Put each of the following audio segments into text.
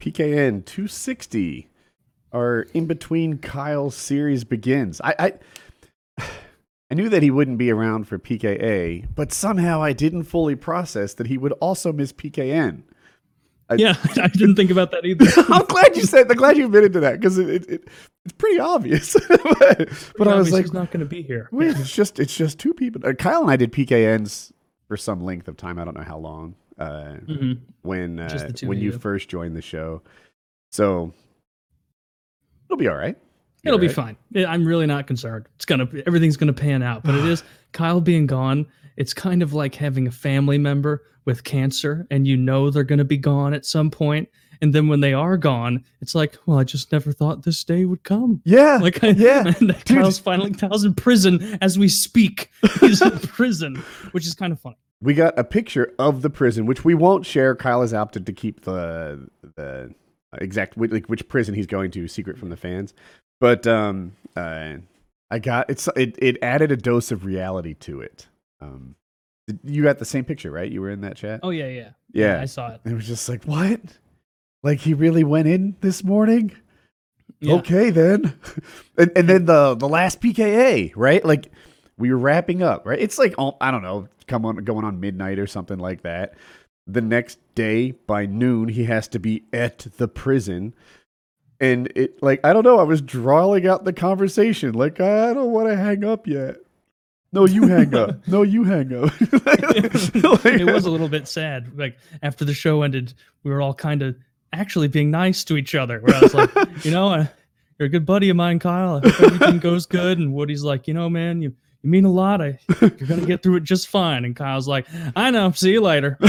PKN 260. Our in between Kyle series begins. I, I I knew that he wouldn't be around for PKA, but somehow I didn't fully process that he would also miss PKN. I- yeah, I didn't think about that either. I'm glad you said. I'm glad you admitted to that because it, it, it it's pretty obvious. but but I was like, he's not going to be here. wait, it's just it's just two people. Uh, Kyle and I did PKNs for some length of time. I don't know how long. Uh, Mhm. when uh, when you you. first joined the show, so it'll be all right. It'll be fine. I'm really not concerned. It's gonna everything's gonna pan out. But it is Kyle being gone. It's kind of like having a family member with cancer, and you know they're gonna be gone at some point. And then when they are gone, it's like, well, I just never thought this day would come. Yeah, Like, I, yeah. and Kyle's finally Kyle's in prison as we speak. He's in prison, which is kind of funny. we got a picture of the prison, which we won't share. Kyle has opted to keep the the exact like which prison he's going to secret from the fans. But um, uh, I got it's it, it added a dose of reality to it. Um, you got the same picture, right? You were in that chat. Oh yeah, yeah, yeah, I saw it. it was just like what? Like he really went in this morning? Yeah. Okay then. and and then the the last PKA, right? Like we were wrapping up, right? It's like I don't know, come on going on midnight or something like that. The next day by noon he has to be at the prison. And it like I don't know, I was drawing out the conversation. Like I don't want to hang up yet. No, you hang up. No, you hang up. it was a little bit sad. Like after the show ended, we were all kind of actually being nice to each other. Where I was like, you know, uh, you're a good buddy of mine, Kyle. I hope everything goes good. And Woody's like, you know, man, you you mean a lot. I you're gonna get through it just fine. And Kyle's like, I know. See you later.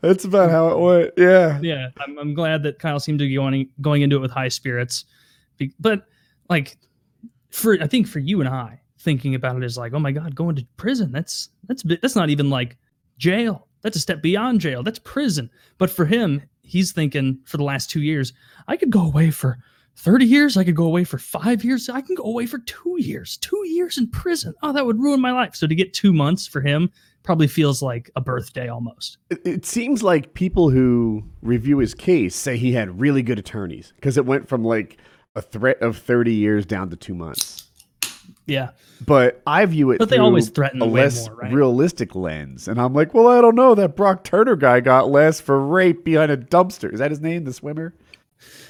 That's about how it went. Yeah. yeah, I'm, I'm glad that Kyle seemed to be going going into it with high spirits. Be- But like for I think for you and I thinking about it is like, oh my god, going to prison. That's that's that's not even like jail. That's a step beyond jail. That's prison. But for him, he's thinking for the last 2 years, I could go away for 30 years, I could go away for 5 years, I can go away for 2 years. 2 years in prison. Oh, that would ruin my life. So to get 2 months for him probably feels like a birthday almost. It, it seems like people who review his case say he had really good attorneys because it went from like a threat of 30 years down to two months. Yeah. But I view it But they always threaten a less more, right? realistic lens. And I'm like, well, I don't know. That Brock Turner guy got less for rape behind a dumpster. Is that his name, the swimmer?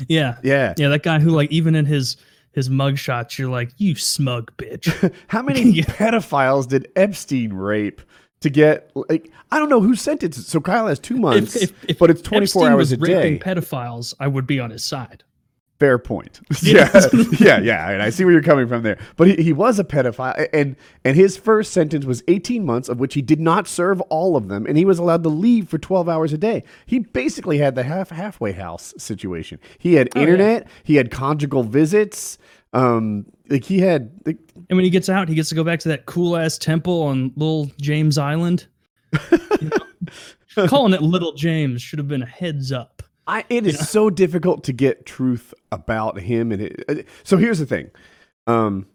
Yeah. Yeah. Yeah, that guy who like even in his his mug shots, you're like, you smug bitch. How many Yeah. pedophiles did Epstein rape to get, like, I don't know who sentenced it. So Kyle has two months, but it's 24 Epstein hours was a raping day. pedophiles, I would be on his side. Fair point. Yeah, yeah, yeah. and I see where you're coming from there. But he, he was a pedophile, and and his first sentence was 18 months, of which he did not serve all of them, and he was allowed to leave for 12 hours a day. He basically had the half halfway house situation. He had Oh, yeah. internet. He had conjugal visits. Um, like he had. Like, And when he gets out, he gets to go back to that cool ass temple on Little James Island. You know? Calling it Little James should have been a heads up. I, it is so difficult to get truth about him, and it, uh, so here's the thing. Um,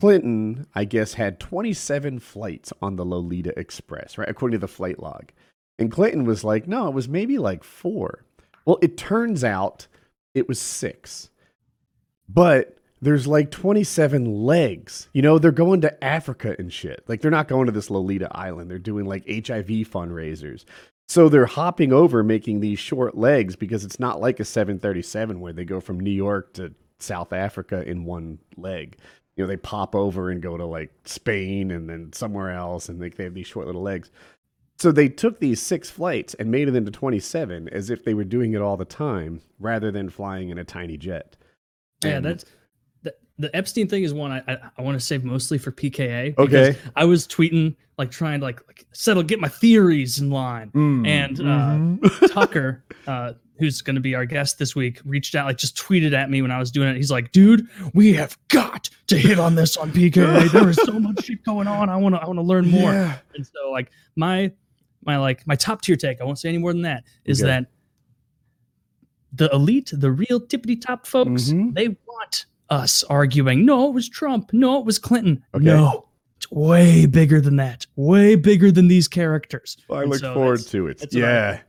Clinton, I guess, had 27 flights on the Lolita Express, right? According to the flight log. And Clinton was like, no, it was maybe like four. Well, it turns out it was six. But there's like 27 legs. You know, they're going to Africa and shit. Like, they're not going to this Lolita Island. They're doing like HIV fundraisers. So they're hopping over making these short legs because it's not like a 737 where they go from New York to South Africa in one leg. You know, they pop over and go to like Spain and then somewhere else and they, they have these short little legs. So they took these six flights and made it into 27 as if they were doing it all the time rather than flying in a tiny jet. Yeah, And- that's the, Epstein thing is one I I, I want to save mostly for PKA. Okay. I was tweeting like trying to like, like settle get my theories in line. Mm, And, uh, mhm. Tucker, uh, who's going to be our guest this week, reached out, like just tweeted at me when I was doing it. He's like, "Dude, we have got to hit on this on PKA. There is so much shit going on. I want to, I want to learn more." Yeah. And so, like my, my like my top tier take, I won't say any more than that, is Okay. that the elite, the real tippity top folks, Mhm. they want us arguing. No, it was Trump. No, it was Clinton. Okay. No. It's way bigger than that. Way bigger than these characters. I And look so forward to it. Yeah.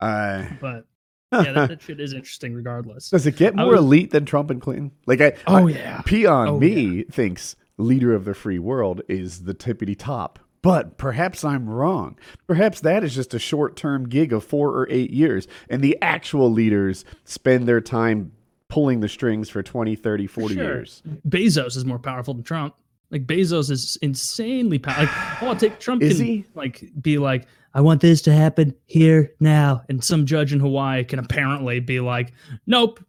Uh, But yeah, that, that shit is interesting regardless. does it get more was- elite than Trump and Clinton? Like, I, Oh I- yeah. Peon Oh, me thinks leader of the free world is the tippity top. But perhaps I'm wrong. Perhaps that is just a short term gig of four or eight years. And the actual leaders spend their time pulling the strings for 20, 30, 40 Sure. years. Bezos is more powerful than Trump. Like Bezos is insanely powerful. Like, oh, I'll take Trump. Is can, he? like be like, I want this to happen here now, and some judge in Hawaii can apparently be like, nope,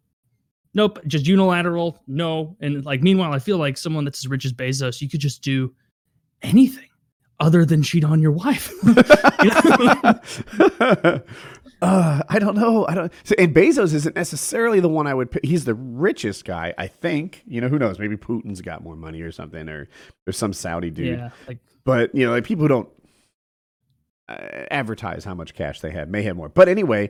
nope, just unilateral, no. And like, meanwhile, I feel like someone that's as rich as Bezos, you could just do anything other than cheat on your wife. You know? uh, I don't know. I don't. So, and Bezos isn't necessarily the one I would pick. He's the richest guy, I think. You know, who knows? Maybe Putin's got more money or something, or there's some Saudi dude. yeah, like But you know, like people who don't uh, advertise how much cash they have may have more. But anyway,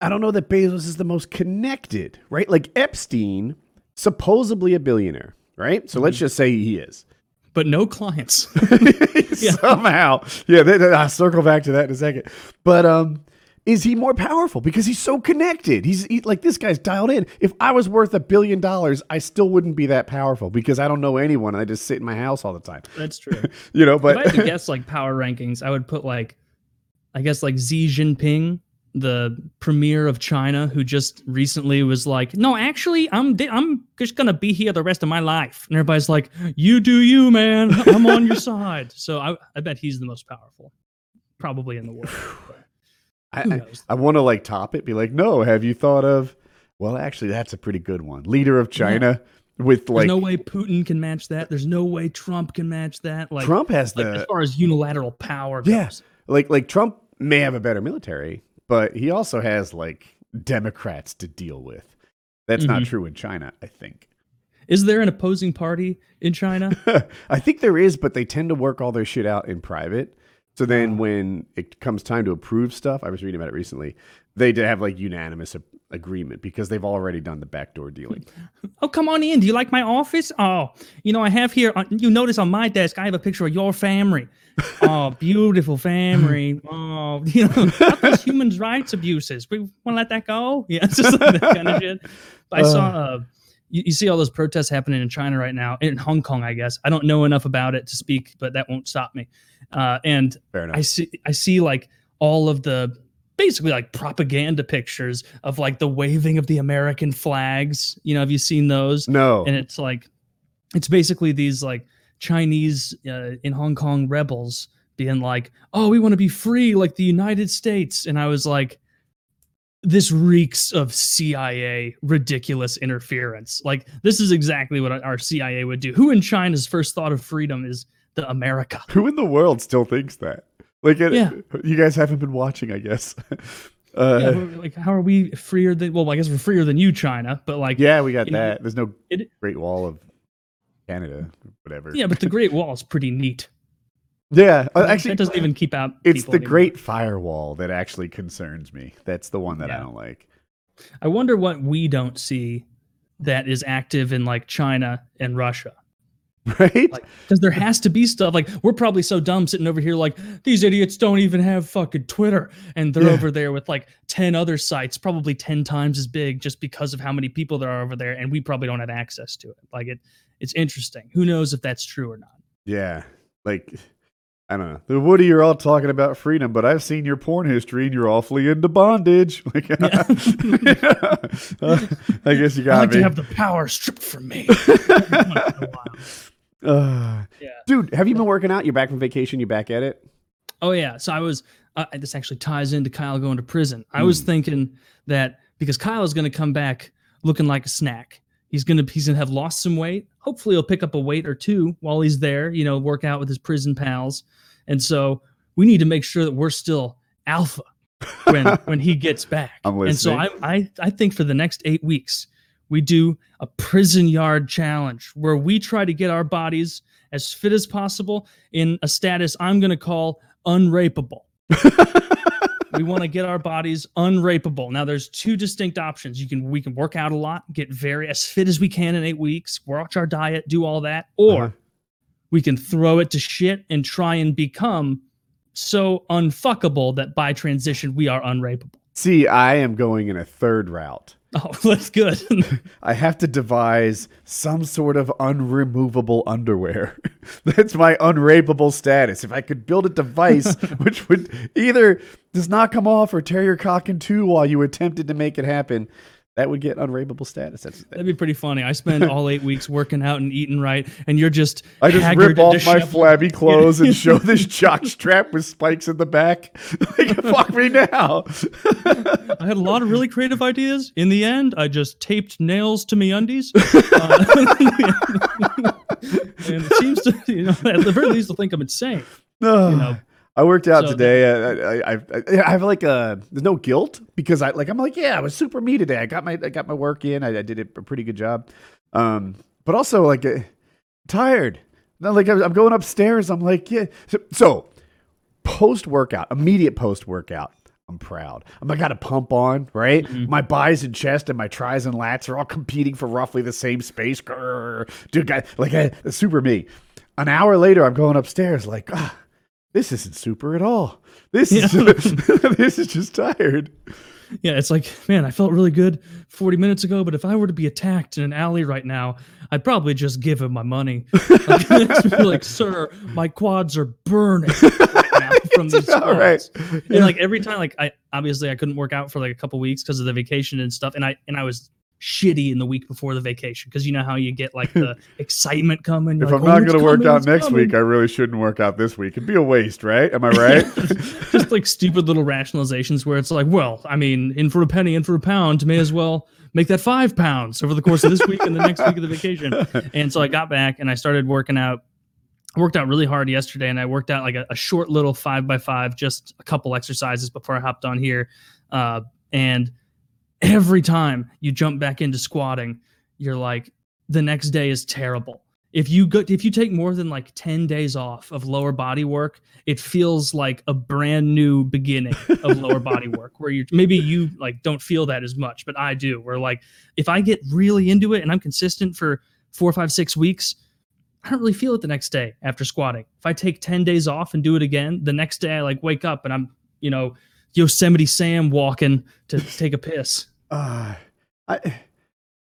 I don't know that Bezos is the most connected, right? Like Epstein, supposedly a billionaire, right? So let's just say he is. but no clients. Somehow, yeah. Th- th- I'll circle back to that in a second. But um, is he more powerful because he's so connected? He's he, like this guy's dialed in. If I was worth a billion dollars, I still wouldn't be that powerful because I don't know anyone. and I just sit in my house all the time. That's true. You know, if I had but to guess like power rankings, I would put like, I guess like Xi Jinping, the premier of China, who just recently was like, "No, actually, I'm di- I'm just gonna be here the rest of my life," and everybody's like, "You do you, man. I'm on your side." So I, I bet he's the most powerful, probably in the world. I, I. I want to like top it. Be like, no. Have you thought of? Well, actually, that's a pretty good one. Leader of China with There's like no way Putin can match that. There's no way Trump can match that. Like, Trump has like the as far as unilateral power goes. Yeah. like like Trump may have a better military, but he also has like Democrats to deal with. That's not Mhm. true in China, I think. Is there an opposing party in China? I think there is, but they tend to work all their shit out in private. So then when it comes time to approve stuff, I was reading about it recently, they did have like unanimous a- agreement because they've already done the backdoor dealing. Oh, come on in. Do you like my office? Oh, you know, I have here, uh, you notice on my desk, I have a picture of your family. Oh, beautiful family. Oh, you know, those human rights abuses. We want to let that go. Yeah, it's just like that kind of shit. But I saw, uh, you, you see all those protests happening in China right now, in Hong Kong, I guess. I don't know enough about it to speak, but that won't stop me. Uh, and Fair enough. I see I see like all of the basically like propaganda pictures of like the waving of the American flags. You know, have you seen those? no. And it's like it's basically these like Chinese uh, in Hong Kong rebels being like, "Oh, we want to be free like the United States." And I was like this reeks of CIA ridiculous interference. Like this is exactly what our CIA would do. Who in China's first thought of freedom is the America? Who in the world still thinks that? Like, it, Yeah. you guys haven't been watching, I guess. Uh, we're- like how are we freer than well i guess we're freer than you china but like yeah, we got know, that. There's no it- Great Wall of Canada, whatever. yeah but the great wall is pretty neat yeah. uh, actually, that doesn't even keep out it's the anymore. Great Firewall that actually concerns me. That's the one that I don't like. i wonder what we don't see that is active in like china and russia Right? Like- because there has to be stuff like we're probably so dumb sitting over here like these idiots don't even have fucking twitter and they're Yeah. over there with like 10 other sites probably 10 times as big just because of how many people there are over there and we probably don't have access to it like it it's interesting who knows if that's true or not yeah. Like, I don't know. The Woody, you're all talking about freedom, but I've seen your porn history and you're awfully into bondage. Like, uh, I guess you i got like me. to have the power stripped from me Once in a while. Uh, Yeah. Dude, have you been working out? You're back from vacation. You're back at it? Oh yeah. So I was. Uh, this actually ties into Kyle going to prison. I was Hmm. thinking that because Kyle is going to come back looking like a snack. He's gonna he's gonna have lost some weight. Hopefully, he'll pick up a weight or two while he's there. You know, work out with his prison pals. And so we need to make sure that we're still alpha when when he gets back. And so I. I I think for the next eight weeks we do a prison yard challenge where we try to get our bodies as fit as possible in a status I'm going to call unrapeable. we want to get our bodies unrapeable. Now there's two distinct options. You can we can work out a lot, get very as fit as we can in 8 weeks, watch our diet, do all that, or Uh-huh. we can throw it to shit and try and become so unfuckable that by transition we are unrapeable. See, I am going in a third route. Oh, that's good. I have to devise some sort of unremovable underwear. That's my unrapeable status. If I could build a device which would either does not come off or tear your cock in two while you attempted to make it happen, that would get unrapeable status. That's, That'd be pretty funny. I spend all eight weeks working out and eating right, and you're just I just rip off my flabby clothes and show this jock strap with spikes in the back. like, fuck me now. I had a lot of really creative ideas. In the end, I just taped nails to me undies. Uh, and it seems to, you know, at the very least, they'll think I'm insane. No. know, I worked out so today. I, I, I, I have like a there's no guilt because I like I'm like yeah I was super me today. I got my I got my work in. I, I did a pretty good job. Um, but also like uh, tired. No, like I'm going upstairs. I'm like yeah. So, so post workout, immediate post workout. I'm proud. I'm, I got a pump on, right? My bis and chest and my tris and lats are all competing for roughly the same space. Grr. Dude, guy, like I, super me. An hour later, I'm going upstairs, like, ah, this isn't super at all. This is this is just tired. Yeah, it's like, man, I felt really good 40 minutes ago, but if I were to be attacked in an alley right now, I'd probably just give him my money. Like, like sir, my quads are burning right from these All right. And like every time, like I obviously I couldn't work out for like a couple weeks because of the vacation and stuff, and I and I was shitty in the week before the vacation because you know how you get like the excitement coming. If you're I'm not "Oh, going to work out next coming." week, I really shouldn't work out this week. It'd be a waste, right? Am I right? just like stupid little rationalizations where it's like, well, I mean, in for a penny, in for a pound, may as well make that five pounds over the course of this week and the next week of the vacation. And so I got back and I started working out. I worked out really hard yesterday and I worked out like a, a short little five by five, just a couple exercises before I hopped on here. Uh, and every time you jump back into squatting, you're like, the next day is terrible. If you go, if you take more than like 10 days off of lower body work, it feels like a brand new beginning of lower body work where you maybe you like don't feel that as much, but I do. Where like if I get really into it and I'm consistent for four, five, six weeks, I don't really feel it the next day after squatting. If I take 10 days off and do it again, the next day I like wake up and I'm, you know, Yosemite Sam walking to take a piss. Uh, I,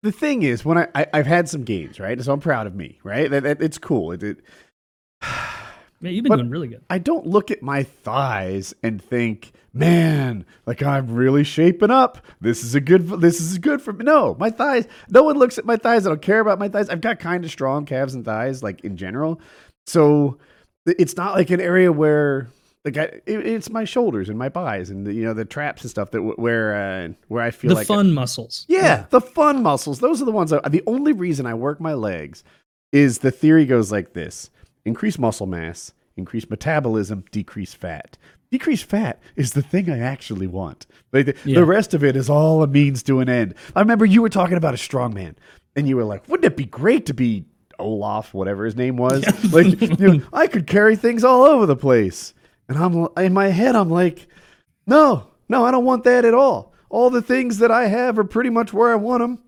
the thing is, when I, I I've had some gains, right? So I'm proud of me, right? That, that it's cool. It, it, Man, you've been doing really good. I don't look at my thighs and think, man, like I'm really shaping up. This is a good. This is good for me. No, my thighs. No one looks at my thighs. I don't care about my thighs. I've got kind of strong calves and thighs, like in general. So it's not like an area where. Like I, it, it's my shoulders and my thighs and the, you know the traps and stuff that w- where uh, where I feel The like fun muscles. yeah, the fun muscles. Those are the ones. I, the only reason I work my legs is the theory goes like this: increase muscle mass, increase metabolism, decrease fat. Decrease fat is the thing I actually want. Like the, Yeah. the rest of it is all a means to an end. I remember you were talking about a strong man, and you were like, "Wouldn't it be great to be Olaf, whatever his name was? Like, you know, I could carry things all over the place." And I'm in my head, I'm like, no, no, I don't want that at all. All the things that I have are pretty much where I want them.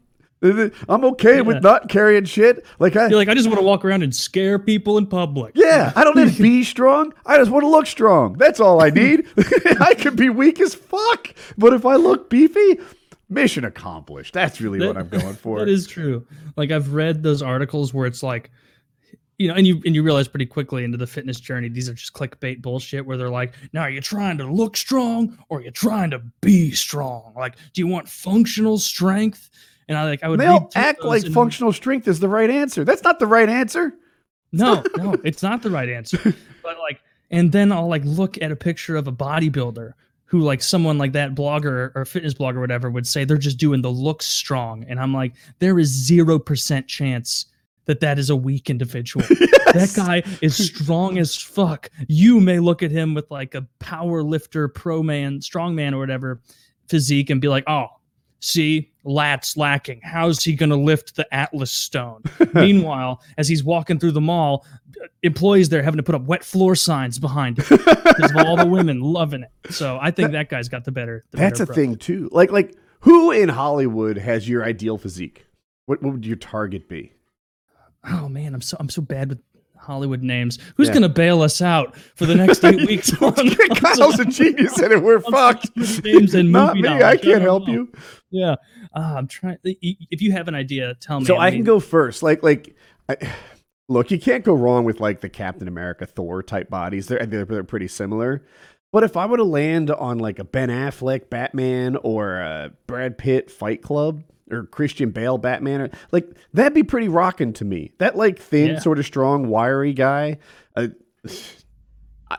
I'm okay Yeah. with not carrying shit. Like I, You're like, I just want to walk around and scare people in public. yeah, I don't need to be strong. I just want to look strong. That's all I need. I could be weak as fuck, but if I look beefy, mission accomplished. That's really what I'm going for. That is true. Like I've read those articles where it's like, you know, and you and you realize pretty quickly into the fitness journey, these are just clickbait bullshit where they're like, now are you trying to look strong or are you trying to be strong? Like, do you want functional strength? And I like I would they read all through act like and- functional strength is the right answer. That's not the right answer. No, no, it's not the right answer. But like, and then I'll like look at a picture of a bodybuilder who like someone like that blogger or fitness blogger or whatever would say they're just doing the look strong, and I'm like, there is zero percent chance that that is a weak individual. That guy is strong as fuck. You may look at him with like a power lifter, pro man, strong man, or whatever physique and be like, oh, see, lats lacking. How's he going to lift the Atlas stone? Meanwhile, as he's walking through the mall, employees there having to put up wet floor signs behind him because of all the women loving it. So I think that guy's got the better. The That's better a thing too. Like like who in Hollywood has your ideal physique? What, what would your target be? Oh man, I'm so I'm so bad with Hollywood names. Who's Yeah. gonna bail us out for the next eight weeks? on- Kyle's a genius and we're fucked. Names and Not me. knowledge. I can't don't help know. you. Yeah, uh, I'm trying. If you have an idea, tell me. So I can mean, go first. Like, like, I, look, you can't go wrong with like the Captain America, Thor type bodies. They're they're, they're pretty similar. But if I were to land on like a Ben Affleck Batman or a Brad Pitt Fight Club or Christian Bale Batman, or, like that'd be pretty rocking to me. That like thin, Yeah. sort of strong, wiry guy. Uh,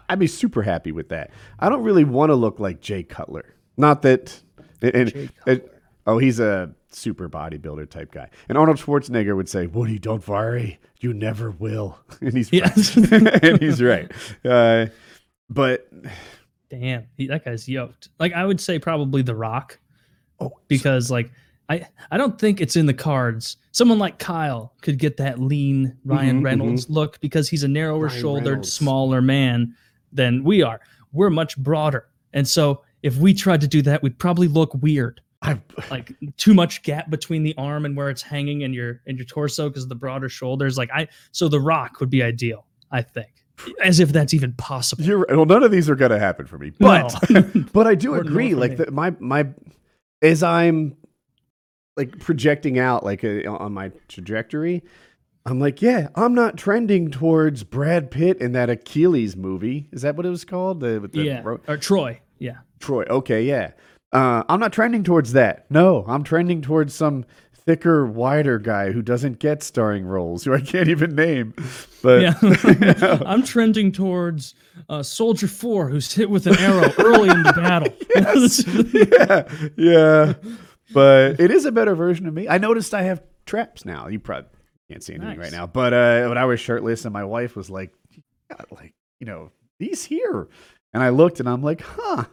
I'd be super happy with that. I don't really want to look like Jay Cutler. Not that. And, and- oh, he's a super bodybuilder type guy. And Arnold Schwarzenegger would say, "Woody, don't worry, you never will." And he's Yes. right. and he's right. Uh, but Damn, he, that guy's yoked. Like I would say, probably The Rock, oh, because like I I don't think it's in the cards. Someone like Kyle could get that lean Ryan Mhm, Reynolds look because he's a narrower Ryan shouldered, Reynolds. smaller man than we are. We're much broader, and so if we tried to do that, we'd probably look weird. I've, Like too much gap between the arm and where it's hanging and your and your torso because of the broader shoulders. Like I, so The Rock would be ideal. I think, as if that's even possible. you're well. None of these are going to happen for me, but No. but I do agree. Like the, my my as I'm like projecting out like uh, on my trajectory. I'm like, yeah, I'm not trending towards Brad Pitt in that Achilles movie. Is that what it was called? The, the yeah, ro- or Troy. Yeah. Troy. Okay, yeah. Uh, I'm not trending towards that. No, I'm trending towards some thicker, wider guy who doesn't get starring roles, who I can't even name. But Yeah. I'm trending towards uh, Soldier 4, who's hit with an arrow early in the battle. yeah, yeah. But it is a better version of me. I noticed I have traps now. You probably can't see anything right now. But uh, when I was shirtless and my wife was like, "You like, you know, these here. And I looked and I'm like, huh.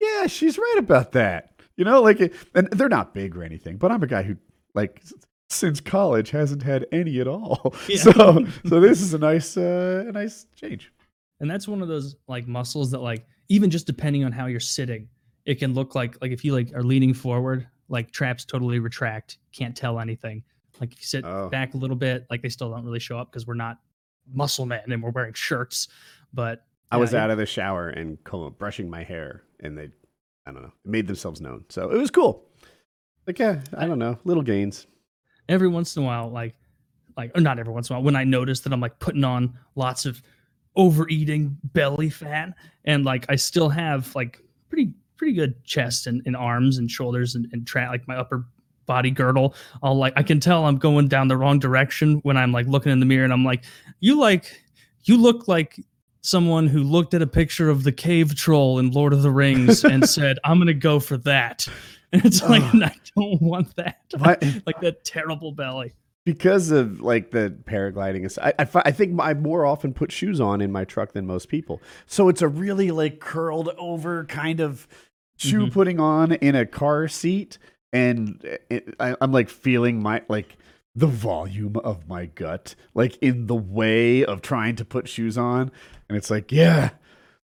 Yeah, she's right about that. You know, like, it- and they're not big or anything, but I'm a guy who, like, since college hasn't had any at all. Yeah. So, so this is a nice, uh, a nice change. and that's one of those like muscles that like even just depending on how you're sitting, it can look like like if you like are leaning forward, like traps totally retract, can't tell anything. Like if you sit Oh. back a little bit, like they still don't really show up because we're not muscle men and we're wearing shirts. But I was out of the shower and brushing my hair, and they, I don't know, made themselves known. So it was cool. Like, yeah, I don't know, little gains. every once in a while, like like or not every once in a while, when I notice that I'm like putting on lots of overeating belly fat and like I still have like pretty pretty good chest and, and arms and shoulders and, and tra- like my upper body girdle. I'll like I can tell I'm going down the wrong direction when I'm like looking in the mirror and I'm like you like you look like someone who looked at a picture of the cave troll in Lord of the Rings and said I'm going to go for that and it's like. I don't want that. Why- like that terrible belly because of like the paragliding I, I, I think I more often put shoes on in my truck than most people. So it's a really like curled over kind of shoe Mhm. putting on in a car seat, and it, I, I'm like feeling my like the volume of my gut like in the way of trying to put shoes on, and it's like yeah,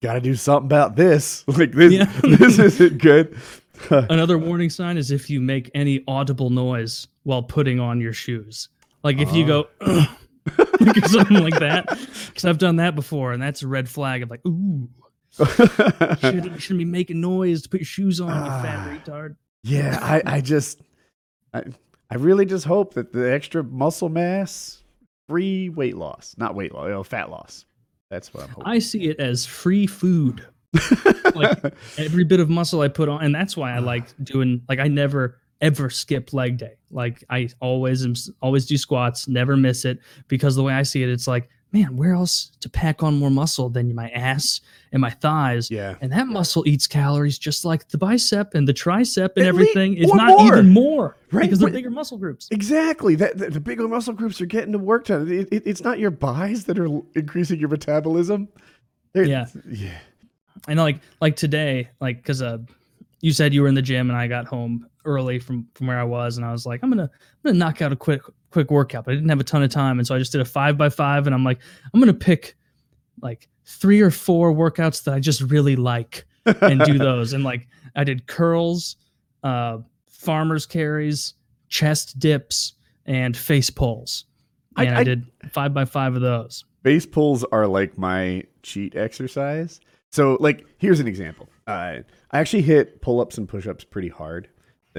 got to do something about this. Like this, Yeah. this isn't good. Another warning sign is if you make any audible noise while putting on your shoes. Like if you go like or something like that. Because I've done that before, and that's a red flag of like, ooh, shouldn't, shouldn't be making noise to put your shoes on, you fat Ah. retard. Yeah, I, I just, I, I really just hope that the extra muscle mass, free weight loss, not weight loss, you know, fat loss. That's what I'm hoping. I see it as free food. like- Every bit of muscle I put on, and that's why I like doing. Like I never ever skip leg day. Like I always am, always do squats, never miss it because the way I see it, it's like, man, where else to pack on more muscle than my ass and my thighs? yeah, And that muscle eats calories just like the bicep and the tricep and At everything. It's not more. even more Right, because they're bigger muscle groups. exactly. That the, the bigger muscle groups are getting to work done. It, it, it's not your bis that are increasing your metabolism. They're- Yeah. yeah. Know, like like today, like because uh, you said you were in the gym and I got home early from from where I was, and I was like, I'm gonna I'm gonna knock out a quick quick workout, but I didn't have a ton of time, and so I just did a five by five, and I'm like, I'm gonna pick like three or four workouts that I just really like and do those, and like I did curls, uh, farmers carries, chest dips, and face pulls. I- and I, I- did five by five of those. Face pulls are like my cheat exercise. So, like, here's an example. Uh, I actually hit pull ups and push ups pretty hard.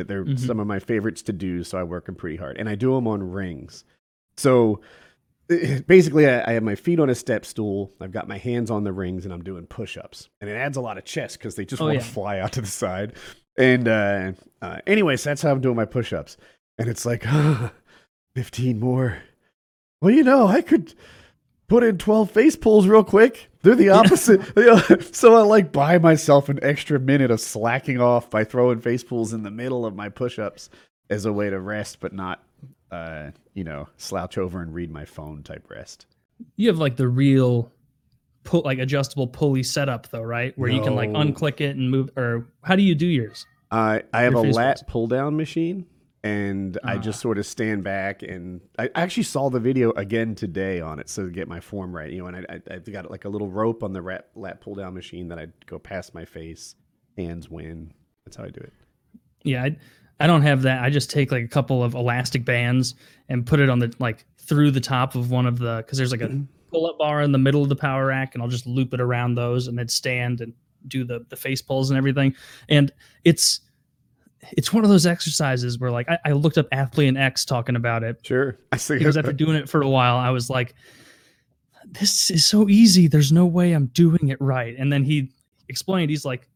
They're Mhm. some of my favorites to do, so I work them pretty hard, and I do them on rings. So, eh, basically, I, I have my feet on a step stool. I've got my hands on the rings, and I'm doing push ups, and it adds a lot of chest because they just Oh, want yeah. to fly out to the side. And uh, uh, anyways, that's how I'm doing my push ups, and it's like fifteen more. Well, you know, I could put in 12 face pulls real quick. They're the opposite. so I like buy myself an extra minute of slacking off by throwing face pulls in the middle of my push ups as a way to rest, but not, uh, you know, slouch over and read my phone type rest. You have like the real pull like adjustable pulley setup though, right? Where you can like unclick it and move or how do you do yours? I, I have a Your face lat pull down machine. And I Ah. just sort of stand back, and I actually saw the video again today on it, so to get my form right, you know. And I, I, I've got like a little rope on the rat, lat pull down machine that I go past my face, hands win. That's how I do it. Yeah, I, I don't have that. I just take like a couple of elastic bands and put it on the like through the top of one of the because there's like a pull up bar in the middle of the power rack, and I'll just loop it around those and then stand and do the the face pulls and everything. And it's it's one of those exercises where like I, I looked up Athlean-X talking about it Sure. I see. because after doing it for a while, I was like, this is so easy. There's no way I'm doing it right. And then he explained, he's like,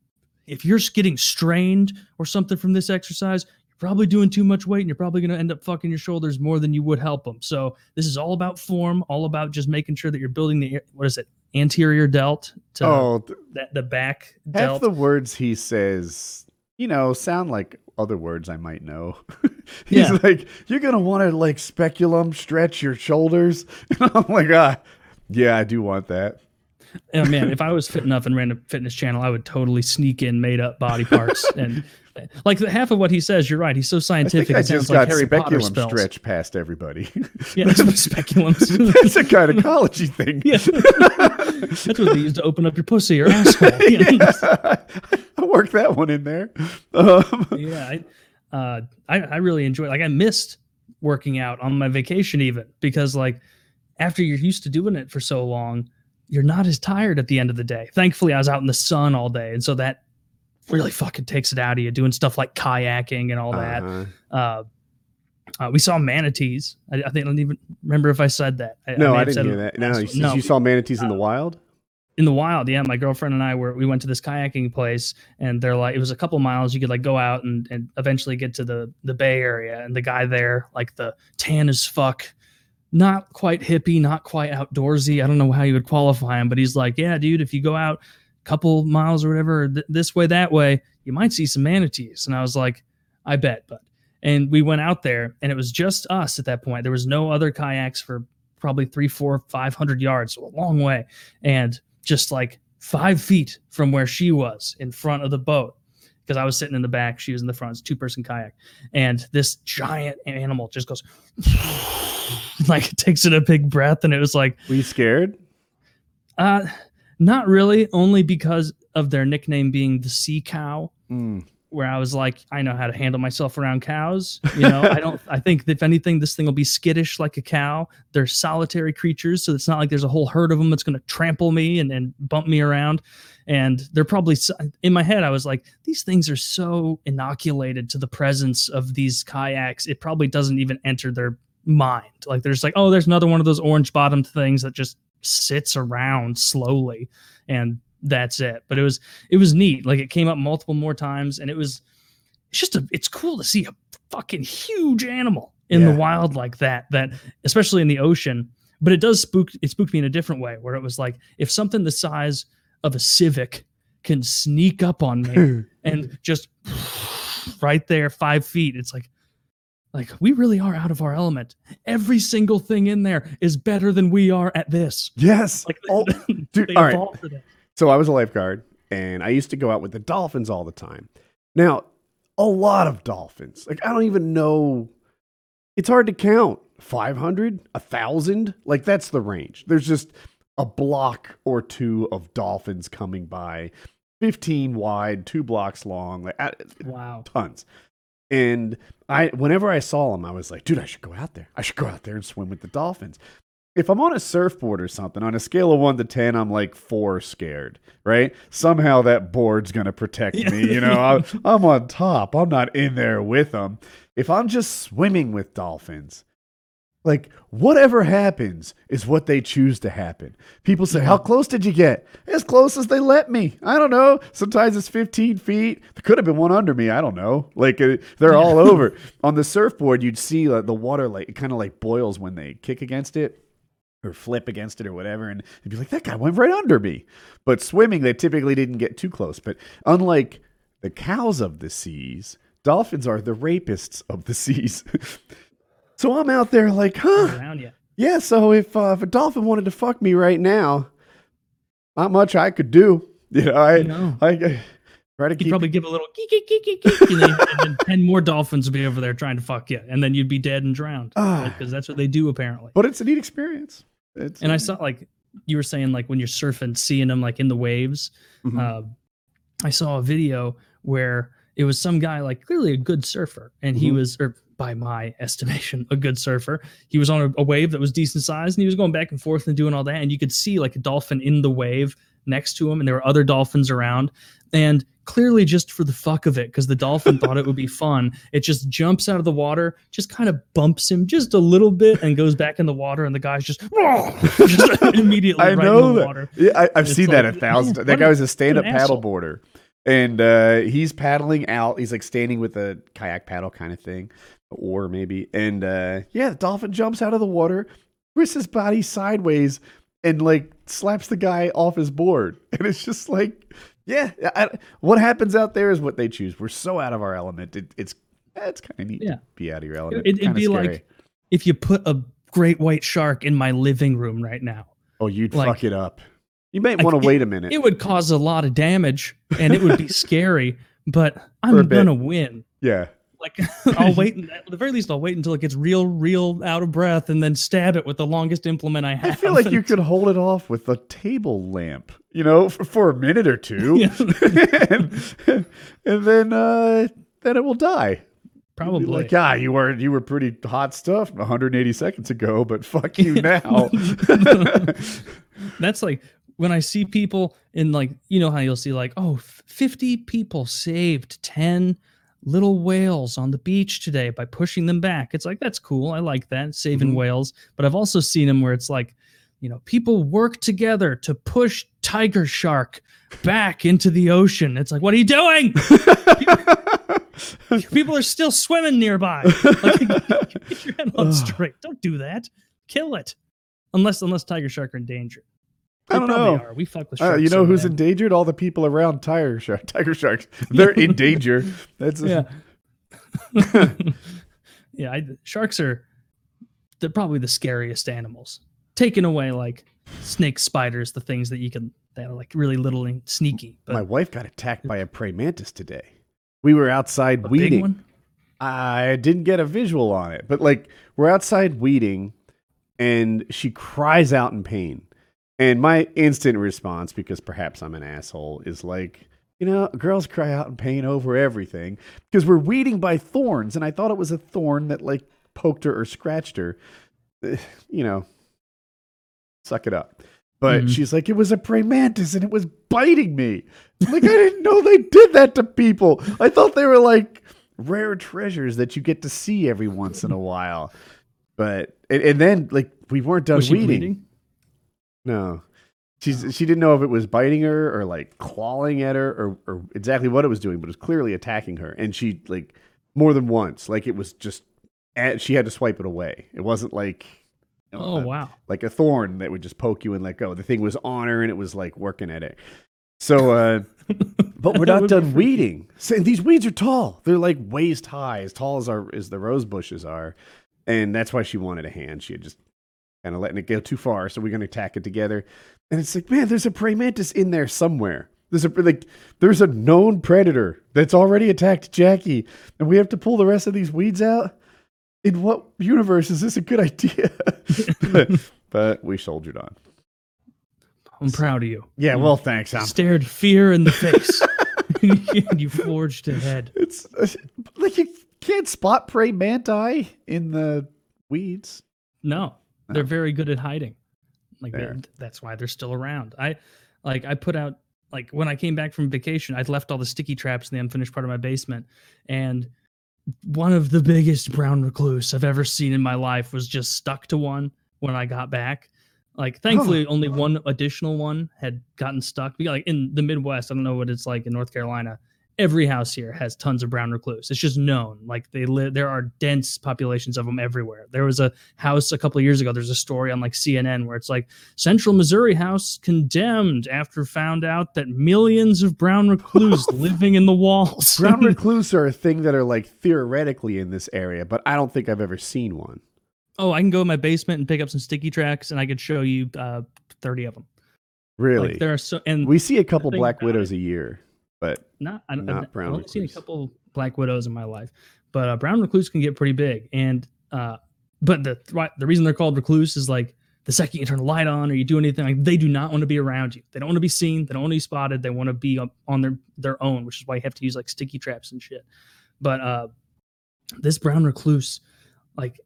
if you're getting strained or something from this exercise, you're probably doing too much weight and you're probably going to end up fucking your shoulders more than you would help them. So this is all about form, all about just making sure that you're building the, what is it, anterior delt to oh, th- that, the back half delt. the words he says, you know, sound like other words I might know. He's Yeah. like, you're gonna want to like speculum stretch your shoulders, and I'm like, ah, yeah, I do want that. oh man, if I was fit enough and ran a fitness channel, I would totally sneak in made up body parts and like the half of what he says. You're right. He's so I scientific. think I sounds just like got Harry Potter speculum stretch past everybody. Yeah, speculums. That's a gynecology thing. yeah, that's what they use to open up your pussy or asshole. Yeah. I worked that one in there. Um, yeah, I, uh, I I really enjoy. Like I missed working out on my vacation even because like after you're used to doing it for so long, you're not as tired at the end of the day. Thankfully, I was out in the sun all day, and so that really fucking takes it out of you doing stuff like kayaking and all that. uh-huh. Uh, uh, we saw manatees. I, I think I don't even remember if I said that. I, No, may I didn't hear that. No, you, one. you saw manatees in the wild. in the wild yeah my girlfriend and i were we went to this kayaking place and they're like it was a couple miles you could like go out and, and eventually get to the the bay area and the guy there like the tan as fuck not quite hippie not quite outdoorsy i don't know how you would qualify him but he's like yeah dude if you go out couple miles or whatever th- this way that way you might see some manatees and i was like i bet but and we went out there and it was just us at that point there was no other kayaks for probably three four five hundred yards so a long way and just like five feet from where she was in front of the boat because I was sitting in the back, she was in the front. It's two person kayak, and this giant animal just goes like it takes in a big breath, and it was like, Were you scared? uh, not really, only because of their nickname being the sea cow. Mm. Where I was like, I know how to handle myself around cows. You know, I don't. I think if anything, this thing will be skittish like a cow. They're solitary creatures, so it's not like there's a whole herd of them that's going to trample me and, and bump me around. And they're probably in my head. I was like, these things are so inoculated to the presence of these kayaks. It probably doesn't even enter their mind. Like there's like, oh, there's another one of those orange bottomed things that just sits around slowly, and that's it. But it was it was neat. Like it came up multiple more times, and it was it's just a it's cool to see a fucking huge animal in Yeah. the wild like that. That especially in the ocean. But it does spook it spooked me in a different way, where it was like if something the size of a civic can sneak up on me and just right there five feet, it's like like we really are out of our element. Every single thing in there is better than we are at this. yes. Like Oh, dude, all right. evolved for that. So I was a lifeguard and I used to go out with the dolphins all the time. Now, a lot of dolphins. Like I don't even know it's hard to count. 500, a 1000, like that's the range. There's just a block or two of dolphins coming by, 15 wide, 2 blocks long, like uh, Wow. tons. And I, whenever I saw them, I was like, dude, I should go out there. I should go out there and swim with the dolphins. If I'm on a surfboard or something, on a scale of one to 10, I'm like four scared, right? Somehow that board's going to protect me. You know, I'm, I'm on top. I'm not in there with them. If I'm just swimming with dolphins, like whatever happens is what they choose to happen. People say, "How close did you get?" As close as they let me. I don't know. Sometimes it's 15 feet. There could have been one under me. I don't know. Like uh, they're all over. On the surfboard, you'd see uh, the water like it kind of like boils when they kick against it or flip against it or whatever, and you'd be like, "That guy went right under me." But swimming, they typically didn't get too close. But unlike the cows of the seas, dolphins are the rapists of the seas. So I'm out there like, huh? Yeah. So if uh, if a dolphin wanted to fuck me right now, not much I could do. You know, I No. I, I try to You'd keep. probably give a little geek, geek, geek, geek, geek, and then, and then 10 more dolphins would be over there trying to fuck you. And then you'd be dead and drowned. Ah. Because that's what they do, apparently. but it's a neat experience. It's, And I saw, like, you were saying, like, when you're surfing, seeing them, like, in the waves. Mhm. Uh, I saw a video where it was some guy, like, clearly a good surfer. And he Mhm. was, or by my estimation, a good surfer. He was on a, wave that was decent size and he was going back and forth and doing all that. And you could see, like, a dolphin in the wave next to him. And there were other dolphins around. And clearly, just for the fuck of it, because the dolphin thought it would be fun, it just jumps out of the water, just kind of bumps him just a little bit and goes back in the water. And the guy's just, just immediately I right know in the that. water. Yeah, I, I've It's seen that a thousand. man, that guy was a stand-up paddleboarder, and uh, he's paddling out. He's like standing with a kayak paddle kind of thing, or maybe. And uh, yeah, the dolphin jumps out of the water, twists his body sideways, and like slaps the guy off his board. And it's just like, yeah, I, what happens out there is what they choose. We're so out of our element. It, it's it's kind of neat Yeah. to be out of your element. It, it'd be scary. like if you put a great white shark in my living room right now. oh, you'd like- fuck it up. You might want to wait a minute. It would cause a lot of damage and it would be scary, but I'm gonna win. yeah. Like I'll wait. At the very least, I'll wait until it gets real, real out of breath, and then stab it with the longest implement I have. I feel like you could hold it off with a table lamp, you know, for, for a minute or two, Yeah. and, and then uh, then it will die. Probably. like, ah, you were you were pretty hot stuff 180 seconds ago, but fuck you now. That's like when I see people in like you know how you'll see like oh 50 people saved 10 little whales on the beach today by pushing them back. It's like that's cool. I like that saving Mhm. whales, but I've also seen them where it's like you know people work together to push tiger shark back into the ocean. It's like what are you doing? people are still swimming nearby. Like, get your head on straight. Don't do that. Kill it. Unless unless tiger shark are in danger. I don't know. Are. We fuck with Uh, sharks. you know who's endangered? All the people around tiger shark, tiger sharks. They're in danger. That's Yeah. yeah, I, sharks are they're probably the scariest animals. Taking away like snakes, spiders, the things that you can that are like really little and sneaky. But My wife got attacked by a praying mantis today. We were outside a weeding. I didn't get a visual on it, but like we're outside weeding and she cries out in pain. And my instant response, because perhaps I'm an asshole, is like, you know, girls cry out in pain over everything because we're weeding by thorns. And I thought it was a thorn that like poked her or scratched her. You know, suck it up. But Mhm. she's like, it was a praying mantis and it was biting me. Like, I didn't know they did that to people. I thought they were like rare treasures that you get to see every once in a while. But and, and then like we weren't done weeding. bleeding? No. She's she didn't know if it was biting her or like clawing at her or, or exactly what it was doing, but it was clearly attacking her. And she like more than once, like it was just and she had to swipe it away. It wasn't like you know, Oh a- wow. like a thorn that would just poke you and let go. The thing was on her and it was like working at it. So uh but we're not done weeding. So these weeds are tall. They're like waist high, as tall as our as the rose bushes are. And that's why she wanted a hand. She had just kind of letting it go too far. So we're gonna attack it together. And it's like, man, there's a praying mantis in there somewhere. There's a like there's a known predator that's already attacked Jackie, and we have to pull the rest of these weeds out. In what universe is this a good idea? but, but we soldiered on. I'm proud of you. Yeah, You well, thanks. I'm, stared fear in the face. and you forged ahead. it's like you, can't spot prey manti in the weeds. No, they're very good at hiding. Like they- that's why they're still around. I like I put out like when I came back from vacation, I'd left all the sticky traps in the unfinished part of my basement, and one of the biggest brown recluse I've ever seen in my life was just stuck to one when I got back. Like thankfully, only one additional one had gotten stuck. We got like in the Midwest. I don't know what it's like in North Carolina. Every house here has tons of brown recluse. It's just known. Like they live. There are dense populations of them everywhere. There was a house a couple of years ago. There's a story on like CNN where it's like Central Missouri house condemned after found out that millions of brown recluse living in the walls. Brown recluse are a thing that are like theoretically in this area, but I don't think I've ever seen one. oh, I can go in my basement and pick up some sticky tracks, and I could show you uh, thirty of them. Really? Like there are so, and we see a couple black widows a year, but not I not I've, brown I've only seen a couple black widows in my life, but uh, brown recluse can get pretty big. And uh, but the the reason they're called recluse is like the second you turn a light on or you do anything like they do not want to be around you. They don't want to be seen. They don't want to be spotted. They want to be on their their own, which is why you have to use like sticky traps and shit. But uh, this brown recluse, like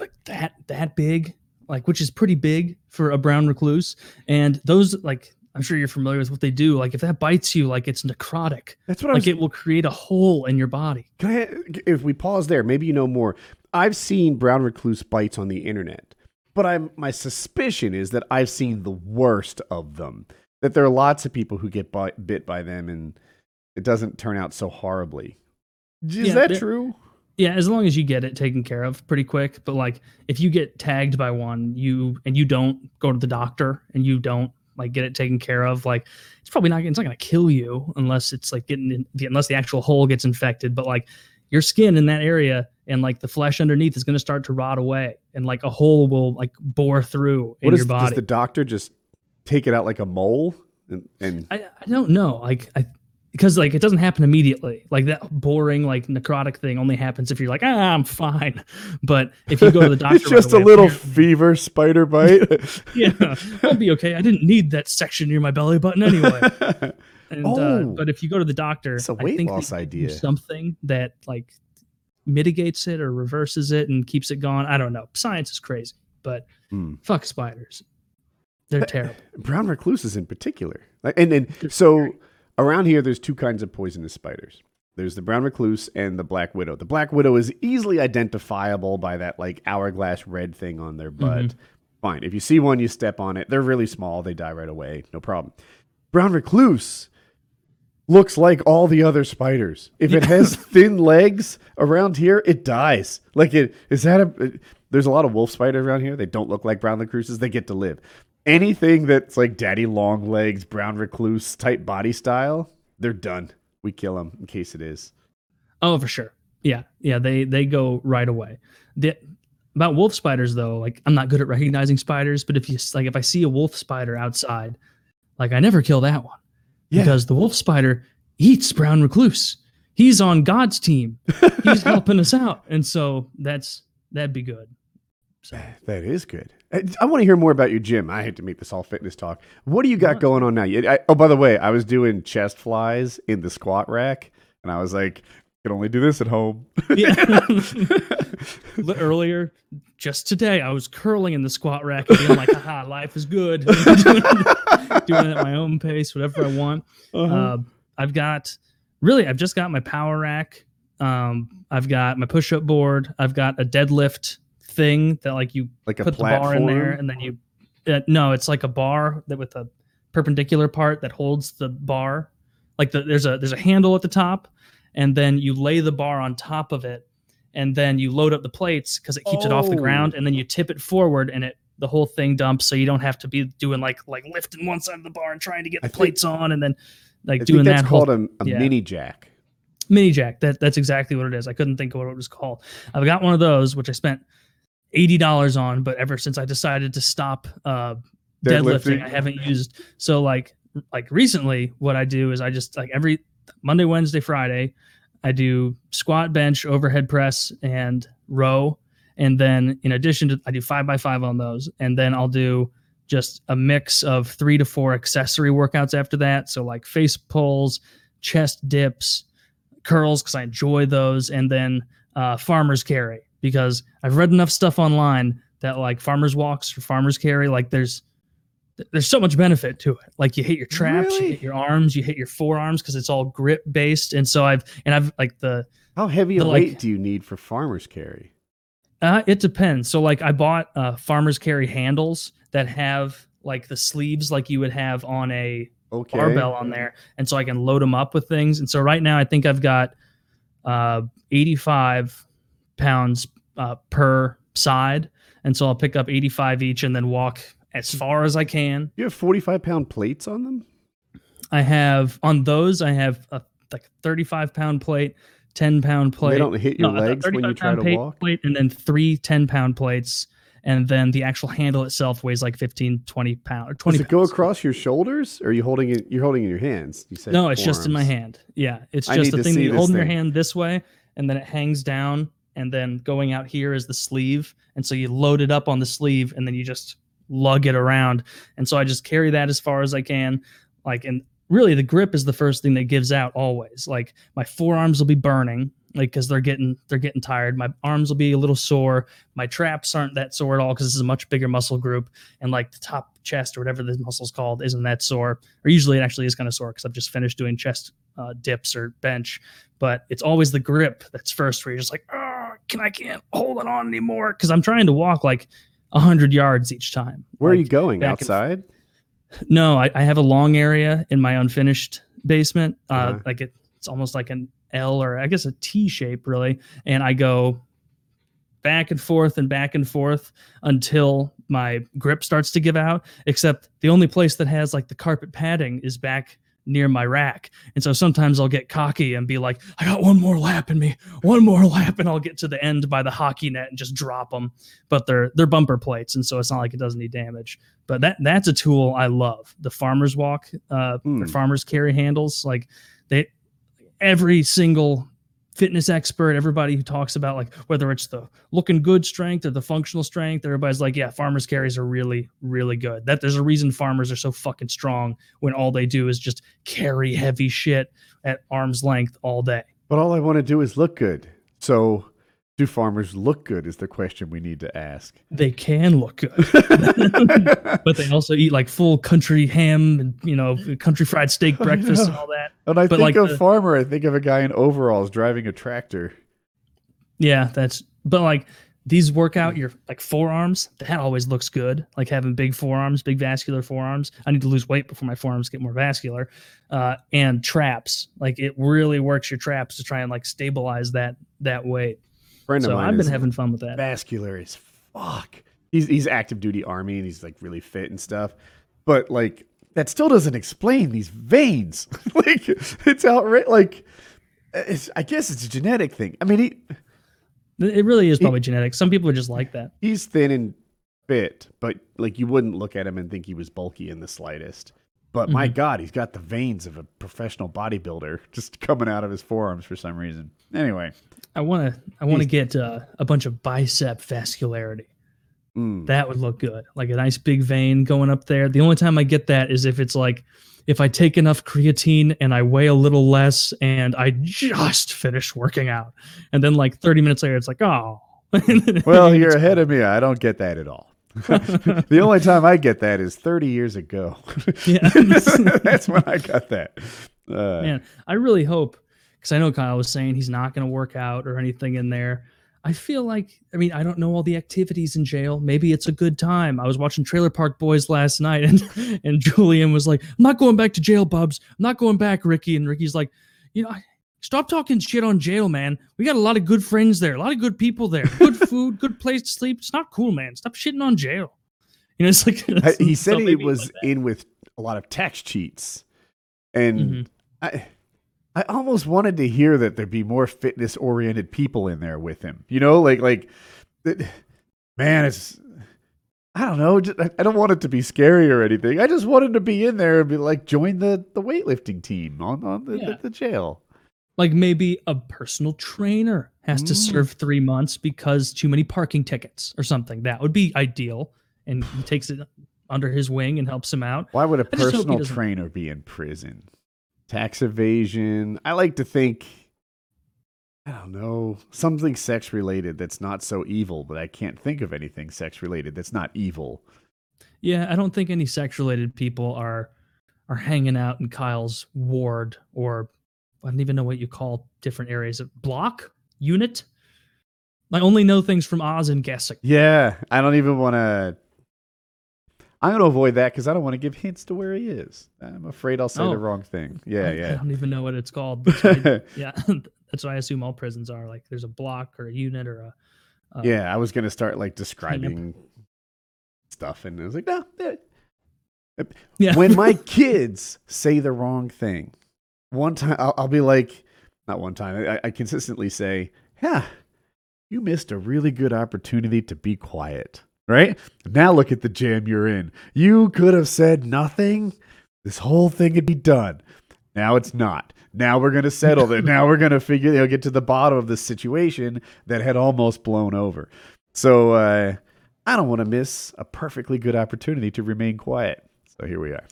like that that big, like which is pretty big for a brown recluse, and those like. I'm sure you're familiar with what they do. Like if that bites you, like it's necrotic. that's what I Like was. it will create a hole in your body. Can I, if we pause there, maybe you know more. I've seen brown recluse bites on the internet, but I'm my suspicion is that I've seen the worst of them. That there are lots of people who get bit by them, and it doesn't turn out so horribly. Is Yeah, that true? Yeah, as long as you get it taken care of pretty quick. But like if you get tagged by one, you and you don't go to the doctor and you don't like get it taken care of, like it's probably not it's not gonna kill you unless it's like getting in, the- unless the actual hole gets infected. But like your skin in that area and like the flesh underneath is gonna start to rot away and like a hole will like bore through in What is your does the doctor just take it out like a mole? And, and I, I don't know. Like I because like it doesn't happen immediately. Like that boring like necrotic thing only happens if you're like, ah, I'm fine. But if you go to the doctor, it's right just away, a little fever spider bite. yeah, I'll be okay. I didn't need that section near my belly button anyway. And uh, Oh. but if you go to the doctor, It's a I weight think loss they give you idea. something that like mitigates it or reverses it and keeps it gone. I don't know. Science is crazy, but Hmm. fuck spiders. They're terrible. brown recluses in particular. And and so around here, there's two kinds of poisonous spiders. There's the brown recluse and the black widow. The black widow is easily identifiable by that like hourglass red thing on their mm-hmm. butt. Fine. If you see one, you step on it. They're really small. They die right away. No problem. Brown recluse looks like all the other spiders. If it has thin legs around here, it dies. Like it is that a there's a lot of wolf spiders around here. They don't look like brown recluses. They get to live. Anything that's like daddy long legs, brown recluse type body style, they're done. We kill them in case it is. Oh, for sure. Yeah, yeah. They they go right away. The, about wolf spiders though, like I'm not good at recognizing spiders, but if you like, if I see a wolf spider outside, like I never kill that one Yeah. because the wolf spider eats brown recluse. He's on God's team. He's helping us out, and so that's that'd be good. So That is good. I, I want to hear more about your gym. I hate to make this all fitness talk. What do you got going on now? You- I, oh, by the way, I was doing chest flies in the squat rack, and I was like, can only do this at home. yeah. Earlier, just today, I was curling in the squat rack and being like, "Haha, life is good." doing, it at my own pace, whatever I want. Uh-huh. Uh, I've got really, I've just got my power rack. Um, I've got my push-up board. I've got a deadlift thing that like you like a put the bar in there, and then you. Uh, no, it's like a bar that with a perpendicular part that holds the bar. Like the, there's a there's a handle at the top, and then you lay the bar on top of it, and then you load up the plates because it keeps it off the Oh. ground, and then you tip it forward, and it the whole thing dumps, so you don't have to be doing like like lifting one side of the bar and trying to get I the think- plates on, and then like I doing think that's that whole called a, a yeah. mini jack. mini jack. That that's exactly what it is. I couldn't think of what it was called. I've got one of those, which I spent eighty dollars on, but ever since I decided to stop uh, deadlifting, Deadlifting. I haven't used. So like like recently, what I do is I just like every Monday, Wednesday, Friday, I do squat, bench, overhead press, and row. And then in addition to, I do five by five on those, and then I'll do just a mix of three to four accessory workouts after that. So like face pulls, chest dips, curls because I enjoy those, and then uh, farmers carry because I've read enough stuff online that like farmers walks or farmers carry, like there's there's so much benefit to it. Like you hit your traps, Really? you hit your arms, you hit your forearms because it's all grip based. And so I've and I've like the How heavy a weight like- do you need for farmer's carry? uh, it depends. So like I bought uh, farmers carry handles that have like the sleeves like you would have on a Okay. barbell on there, and so I can load them up with things. And so right now I think I've got uh, 85 pounds uh, per side, and so I'll pick up 85 each and then walk as far as I can. You have 45 pound plates on them? I have on those I have a like 35 pound plate, 10 pound plate. They don't hit your no, legs when you try to plate- walk? Plate, and then three 10 pound plates. And then the actual handle itself weighs like 15, 20 pounds 20 Does it go across your shoulders or are you holding it you're holding it in your hands? You said No, it's just in my hand. Yeah, it's just a thing that you hold in your hand this way, and then it hangs down, and then going out here is the sleeve, and so you load it up on the sleeve, and then you just lug it around, and so I just carry that as far as I can, like, and really the grip is the first thing that gives out always. Like my forearms will be burning, like because they're getting they're getting tired. My arms will be a little sore. My traps aren't that sore at all because this is a much bigger muscle group, and like the top chest or whatever the muscle's called isn't that sore. Or usually it actually is kind of sore because I've just finished doing chest uh, dips or bench. But it's always the grip that's first where you're just like, can I can't hold it on anymore because I'm trying to walk like hundred yards each time. Where are you going? back and Outside? no, I, I have a long area in my unfinished basement. Uh, Uh-huh. Like it, it's almost like an L or I guess a T shape, really. And I go back and forth and back and forth until my grip starts to give out. Except the only place that has like the carpet padding is back near my rack. And so sometimes I'll get cocky and be like, I got one more lap in me, one more lap, and I'll get to the end by the hockey net and just drop them. But they're they're bumper plates, and so it's not like it does any damage. But that that's a tool I love. The farmer's walk, uh, Hmm. or farmer's carry handles, like they every single fitness expert, everybody who talks about like whether it's the looking good strength or the functional strength, everybody's like, yeah, farmers carries are really, really good. That there's a reason farmers are so fucking strong when all they do is just carry heavy shit at arm's length all day. But all I want to do is look good. So do farmers look good is the question we need to ask. They can look good, but they also eat like full country ham and you know country fried steak breakfast and all that. When I But think like of the- farmer, I think of a guy in overalls driving a tractor. Yeah, that's but like these work out your like forearms. That always looks good. Like having big forearms, big vascular forearms. I need to lose weight before my forearms get more vascular. Uh, and traps, like it really works your traps to try and like stabilize that that weight. Friend of So mine I've been having fun with that. vascular as fuck. He's he's active duty army and he's like really fit and stuff. But like that still doesn't explain these veins. like it's outright like it's I guess it's a genetic thing. I mean he It really is probably genetic. Some people are just like that. he's thin and fit, but like you wouldn't look at him and think he was bulky in the slightest. But my Mhm. God, he's got the veins of a professional bodybuilder just coming out of his forearms for some reason. Anyway, I want to I want to get uh, a bunch of bicep vascularity. mm, That would look good. Like a nice big vein going up there. The only time I get that is if it's like if I take enough creatine and I weigh a little less and I just finished working out. And then like 30 minutes later it's like, "Oh." well, you're ahead of me. I don't get that at all. the only time I get that is 30 years ago. Yeah. That's when I got that. Uh, Man, I really hope because I know Kyle was saying he's not going to work out or anything in there. I feel like, I mean, I don't know all the activities in jail. Maybe it's a good time. I was watching Trailer Park Boys last night, and and Julian was like, "I'm not going back to jail, Bubs. I'm not going back, Ricky." And Ricky's like, "You know, I- stop talking shit on jail, man. We got a lot of good friends there, a lot of good people there, good food, good place to sleep. It's not cool, man. Stop shitting on jail." You know, it's like I- he said he was like in with a lot of tax cheats. And Mhm. I I almost wanted to hear that there'd be more fitness oriented people in there with him. You know, like like man, it's I don't know. just- I I don't want it to be scary or anything. I just wanted to be in there and be like, join the, the weightlifting team on, on the, Yeah. the, the jail. Like maybe a personal trainer has to Mm. serve three months because too many parking tickets or something. That would be ideal. And he takes it under his wing and helps him out. Why would a I just hope he personal trainer be in prison? Tax evasion. I like to think I don't know, something sex related that's not so evil, but I can't think of anything sex related that's not evil. Yeah, I don't think any sex related people are are hanging out in Kyle's ward or I don't even know what you call different areas of block unit. I only know things from Oz and guessing. Yeah, I don't even want to. I'm going to avoid that because I don't want to give hints to where he is. I'm afraid I'll say Oh. the wrong thing. Yeah, I, I don't even know what it's called. That's I- yeah, that's what I assume all prisons are. Like there's a block or a unit or a. a yeah, I was going to start like describing stuff, and I was like, no. Yeah. When my kids say the wrong thing, one time I'll, I'll be like, not one time, I, I consistently say, yeah, you missed a really good opportunity to be quiet. Right? Now look at the jam you're in. You could have said nothing. This whole thing would be done. Now it's not. Now we're going to settle it. Now we're going to figure, you know, get to the bottom of this situation that had almost blown over. So uh, I don't want to miss a perfectly good opportunity to remain quiet. So here we are.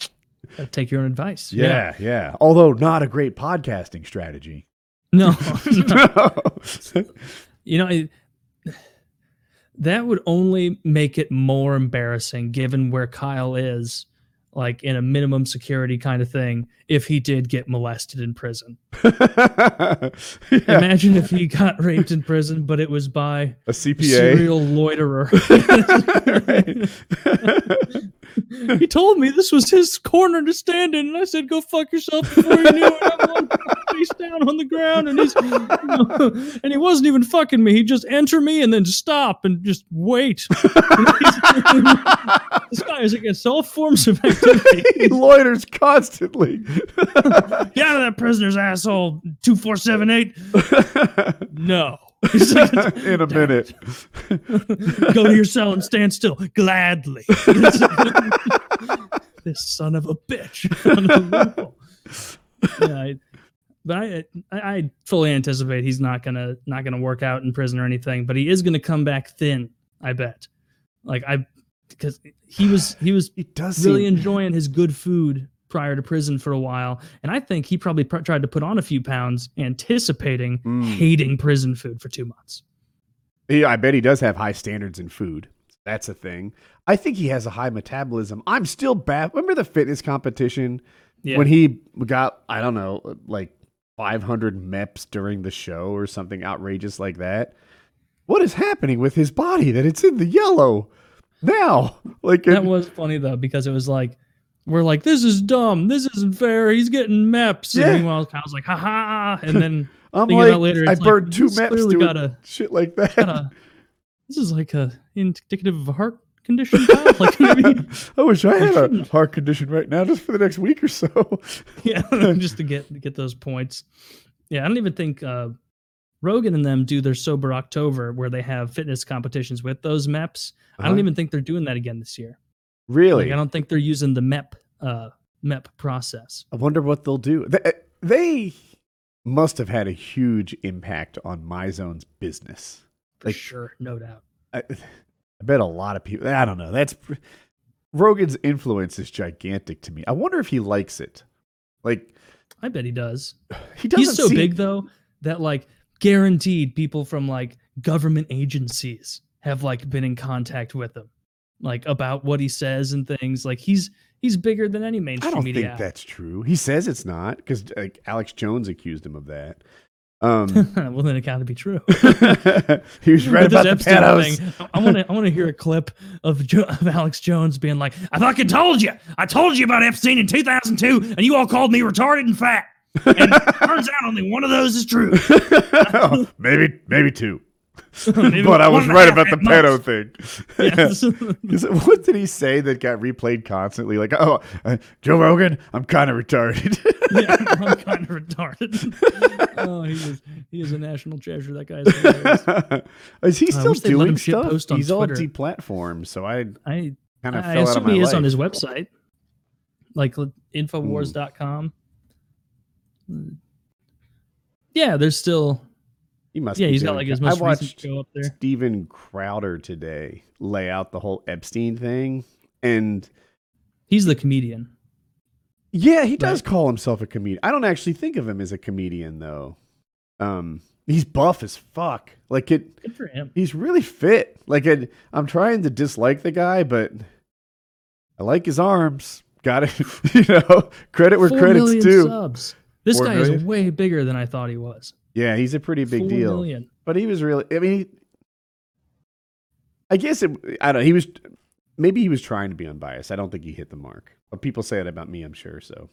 Gotta take your own advice. Yeah, yeah. Although not a great podcasting strategy. No, no. you know, I, that would only make it more embarrassing given where Kyle is, like in a minimum security kind of thing, if he did get molested in prison. yeah, Imagine if he got raped in prison, but it was by a a CPA. serial loiterer. he told me this was his corner to stand in, and I said, "Go fuck yourself." Before you knew it, face down on the ground, and he's and he wasn't even fucking me. He'd just enter me and then stop and just wait. this guy is against all forms of activity. he loiters constantly. Get out of that prisoner's asshole. Two four seven eight. No. In a minute. Go to your cell and stand still. Gladly. this son of a bitch. on the wall. yeah, I, but I, I I fully anticipate he's not gonna not gonna work out in prison or anything. But he is gonna come back thin. I bet. Like I, because he was he was does really seem- enjoying his good food prior to prison for a while, and I think he probably pr- tried to put on a few pounds, anticipating Mm. hating prison food for two months. He, I bet he does have high standards in food. That's a thing. I think he has a high metabolism. I'm still bad. Remember the fitness competition Yeah. when he got, I don't know, like 500 MEPs during the show or something outrageous like that? What is happening with his body that it's in the yellow now? Like, That was funny though because it was like we're like this is dumb, this isn't fair. He's getting meps. Yeah. And meanwhile, Kyle's like, ha ha. And then I'm like, later, I like, burned two MEPs doing got a- shit like that. got a, this is like a indicative of a heart condition. Like maybe, I wish I had a heart condition right now just for the next week or so. yeah, just to get to get those points. Yeah, I don't even think uh, Rogan and them do their sober October where they have fitness competitions with those MEPs. I don't Uh-huh. even think they're doing that again this year. Really? Like, I don't think they're using the MEP uh, MEP process. I wonder what they'll do. They, they must have had a huge impact on MyZone's business. For Like- sure, no doubt. I, I bet a lot of people. I don't know. That's Rogan's influence is gigantic to me. I wonder if he likes it. Like I bet he does. he doesn't. He's so seem- big though that like guaranteed people from like government agencies have like been in contact with him, like about what he says and things. Like he's he's bigger than any mainstream. I don't media. think that's true. He says it's not because like Alex Jones accused him of that. Um, well, then it got to be true. he was right this about the Epstein thing, I want to I want to hear a clip of, jo- of Alex Jones being like, "I fucking told you, I told you about Epstein in 2002, and you all called me retarded and fat." And turns out only one of those is true. maybe, maybe two. But I was right about the pedo thing. Yes. what did he say that got replayed constantly? Like, oh, uh, Joe Rogan, I'm kind of retarded. yeah, I'm kind of retarded. oh, he is he is a national treasure. That guy is is he still doing stuff? He's all deplatformed, so I I kind of I fell out of assume he life. is on his website, like infowars.com. Yeah, there's still he must. yeah. He's got like his I most recent watched show up there. Steven Crowder today lay out the whole Epstein thing, and He's the comedian. yeah, he does Right. call himself a comedian. I don't actually think of him as a comedian though. Um, he's buff as fuck. Like it, Good for him. he's really fit. Like it, I'm trying to dislike the guy, but I like his arms. Got it. you know, credit where Four credit's due. subs. This Four guy million? is way bigger than I thought he was. Yeah, he's a pretty big deal. million. But he was really. I mean, he- I guess it. I don't. know. He was. Maybe he was trying to be unbiased. I don't think he hit the mark. But people say it about me. I'm sure. So.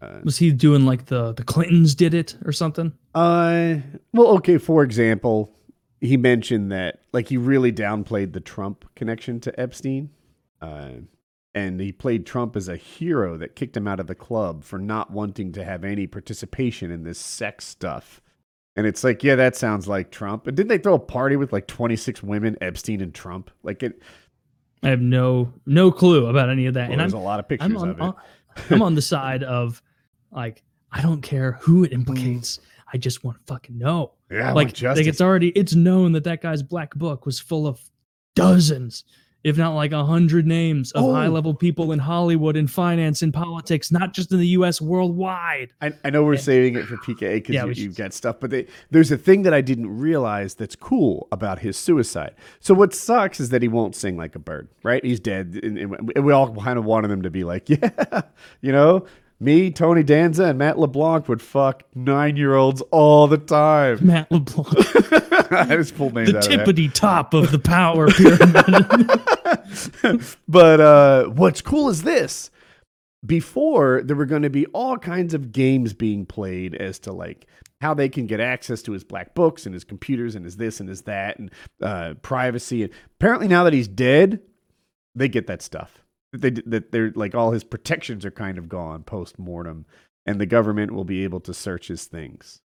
Uh, Was he doing like the the Clintons did it or something? Uh, well, okay. For example, he mentioned that like he really downplayed the Trump connection to Epstein, uh, and he played Trump as a hero that kicked him out of the club for not wanting to have any participation in this sex stuff. And it's like, yeah, that sounds like Trump. And didn't they throw a party with like 26 women, Epstein and Trump? Like it, I have no no clue about any of that. well, and there's I'm a lot of pictures I'm on, of it. Uh, I'm on the side of like I don't care who it hmm. implicates. I just want to fucking know. yeah, like, like it's already it's known that that guy's black book was full of dozens if not like a hundred names of Oh. high level people in hollywood in finance in politics not just in the us worldwide I, I know we're Yeah. saving it for PK because Yeah, you, we should- you've got stuff, but they, there's a thing that I didn't realize that's cool about his suicide. So what sucks is that he won't sing like a bird, right? He's dead, and, and we all kind of wanted him to be like, yeah, you know, me, Tony Danza, and Matt LeBlanc would fuck nine year olds all the time. matt leblanc I just pulled names the out of tippity top of the power pyramid but uh, what's cool is this. Before there were going to be all kinds of games being played as to like how they can get access to his black books and his computers and his this and his that and uh, privacy. And apparently now that he's dead, they get that stuff. They that they're like all his protections are kind of gone post mortem, and the government will be able to search his things.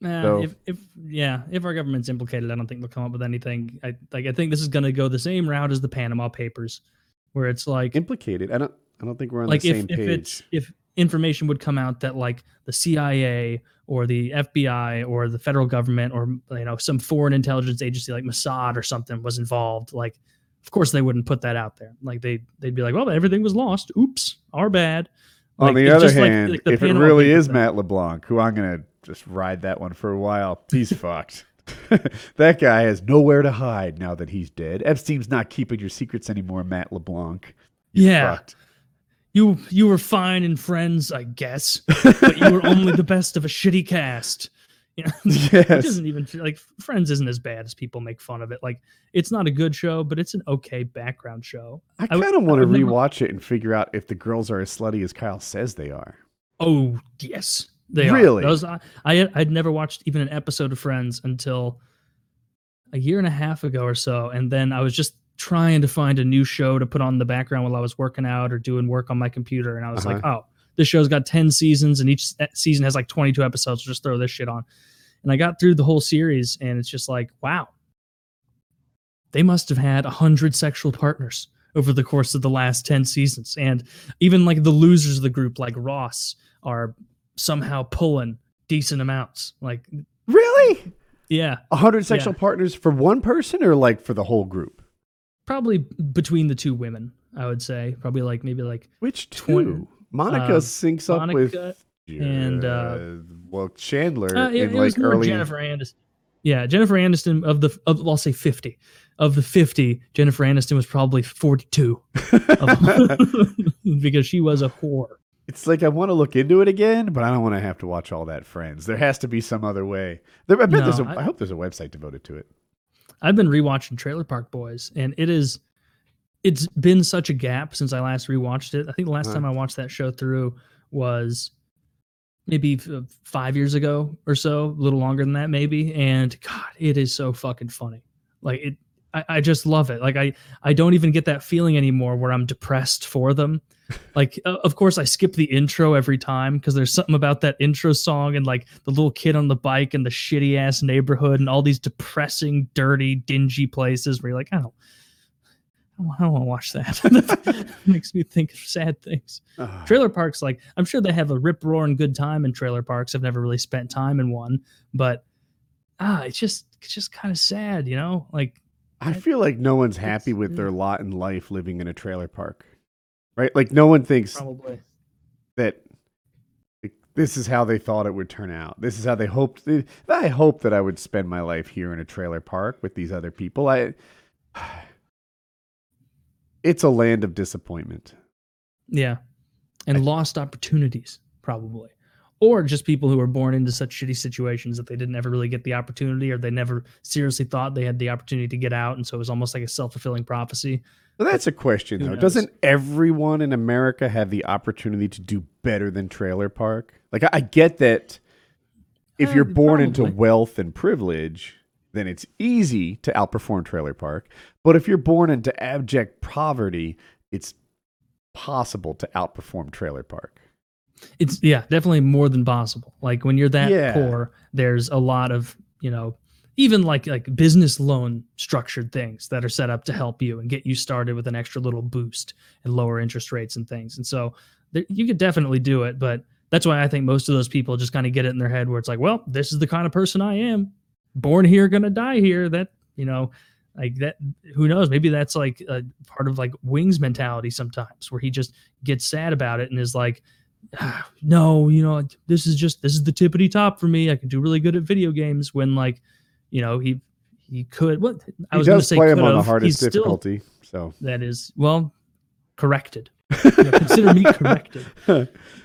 Nah, So- if, if yeah if our government's implicated i don't think they'll come up with anything i like i think this is going to go the same route as the panama papers where it's like Implicated. I don't. I don't think we're on like the if, same if page. it's if information would come out that like the CIA or the FBI or the federal government or you know some foreign intelligence agency like Mossad or something was involved, like of course they wouldn't put that out there. Like they they'd be like, well, everything was lost. Oops, our bad. On the other just like- hand, like the if it really is thing. Matt LeBlanc, who I'm gonna just ride that one for a while, he's fucked. that guy has nowhere to hide now that he's dead. Epstein's not keeping your secrets anymore, Matt LeBlanc. You're Yeah. fucked. You you were fine in Friends, I guess, but you were only the best of a shitty cast. You know? It Yes. doesn't even like Friends isn't as bad as people make fun of it. Like it's not a good show, but it's an okay background show. I kind of want to would never- rewatch it and figure out if the girls are as slutty as Kyle says they are. Oh yes, they Really? are. Those I, I I'd never watched even an episode of Friends until a year and a half ago or so, and then I was just trying to find a new show to put on the background while I was working out or doing work on my computer, and I was like, uh-huh. oh, this show's got ten seasons, and each season has like twenty two episodes. Just throw this shit on, and I got through the whole series, and it's just like, wow, they must have had a hundred sexual partners over the course of the last 10 seasons and even like the losers of the group like ross are somehow pulling decent amounts like Really? yeah. A hundred sexual partners for one person or like for the whole group? probably between the two women i would say. Probably like maybe like Which two? Twin- Monica um, syncs up Monica with and, uh, well Chandler uh, it, in it like early jennifer aniston. Yeah jennifer aniston of the of i'll say 50 of the 50 jennifer aniston was probably 42 because she was a whore It's like I want to look into it again, but I don't want to have to watch all that Friends. There has to be some other way. There, I bet there's. No, I I- hope there's a website devoted to it. I've been rewatching Trailer Park Boys, and it is it's been such a gap since I last rewatched it. I think the last Huh. time I watched that show through was maybe five years ago or so, a little longer than that, maybe. And God, it is so fucking funny. Like it, I, I just love it. Like I, I don't even get that feeling anymore where I'm depressed for them. Like, o- of course, I skip the intro every time because there's something about that intro song and like the little kid on the bike and the shitty ass neighborhood and all these depressing, dirty, dingy places where you're like, oh, I don't, I don't want to watch that. makes me think of sad things. Ah, Trailer parks, like I'm sure they have a rip roaring good time in trailer parks. I've never really spent time in one, but ah, it's just it's just kind of sad, you know. Like I feel like no one's happy with their mm. lot in life living in a trailer park, right? Like no one thinks probably that like, this is how they thought it would turn out. This is how they hoped. I hope that I would spend my life here in a trailer park with these other people. I. It's a land of disappointment. Yeah, and I, lost opportunities probably, or just people who were born into such shitty situations that they didn't ever really get the opportunity, or they never seriously thought they had the opportunity to get out, and so it was almost like a self fulfilling prophecy. Well, that's a question, though. Doesn't everyone in America have the opportunity to do better than Trailer Park? Like, I, I get that if uh, you're born probably. into wealth and privilege, then it's easy to outperform Trailer Park. But if you're born into abject poverty, it's possible to outperform Trailer Park. It's yeah, definitely more than possible. Like when you're that yeah. poor, there's a lot of, you know, even like like business loan structured things that are set up to help you and get you started with an extra little boost and lower interest rates and things. And so there, you could definitely do it, but that's why I think most of those people just kind of get it in their head where it's like, well, this is the kind of person I am. Born here, gonna die here. That, you know, like that who knows maybe that's like a part of like wings mentality sometimes where he just gets sad about it and is like ah, no you know this is just this is the tippity top for me i can do really good at video games when like you know he he could what i he was going to say play him on the hardest He's difficulty still, so that is well corrected you know, consider me corrected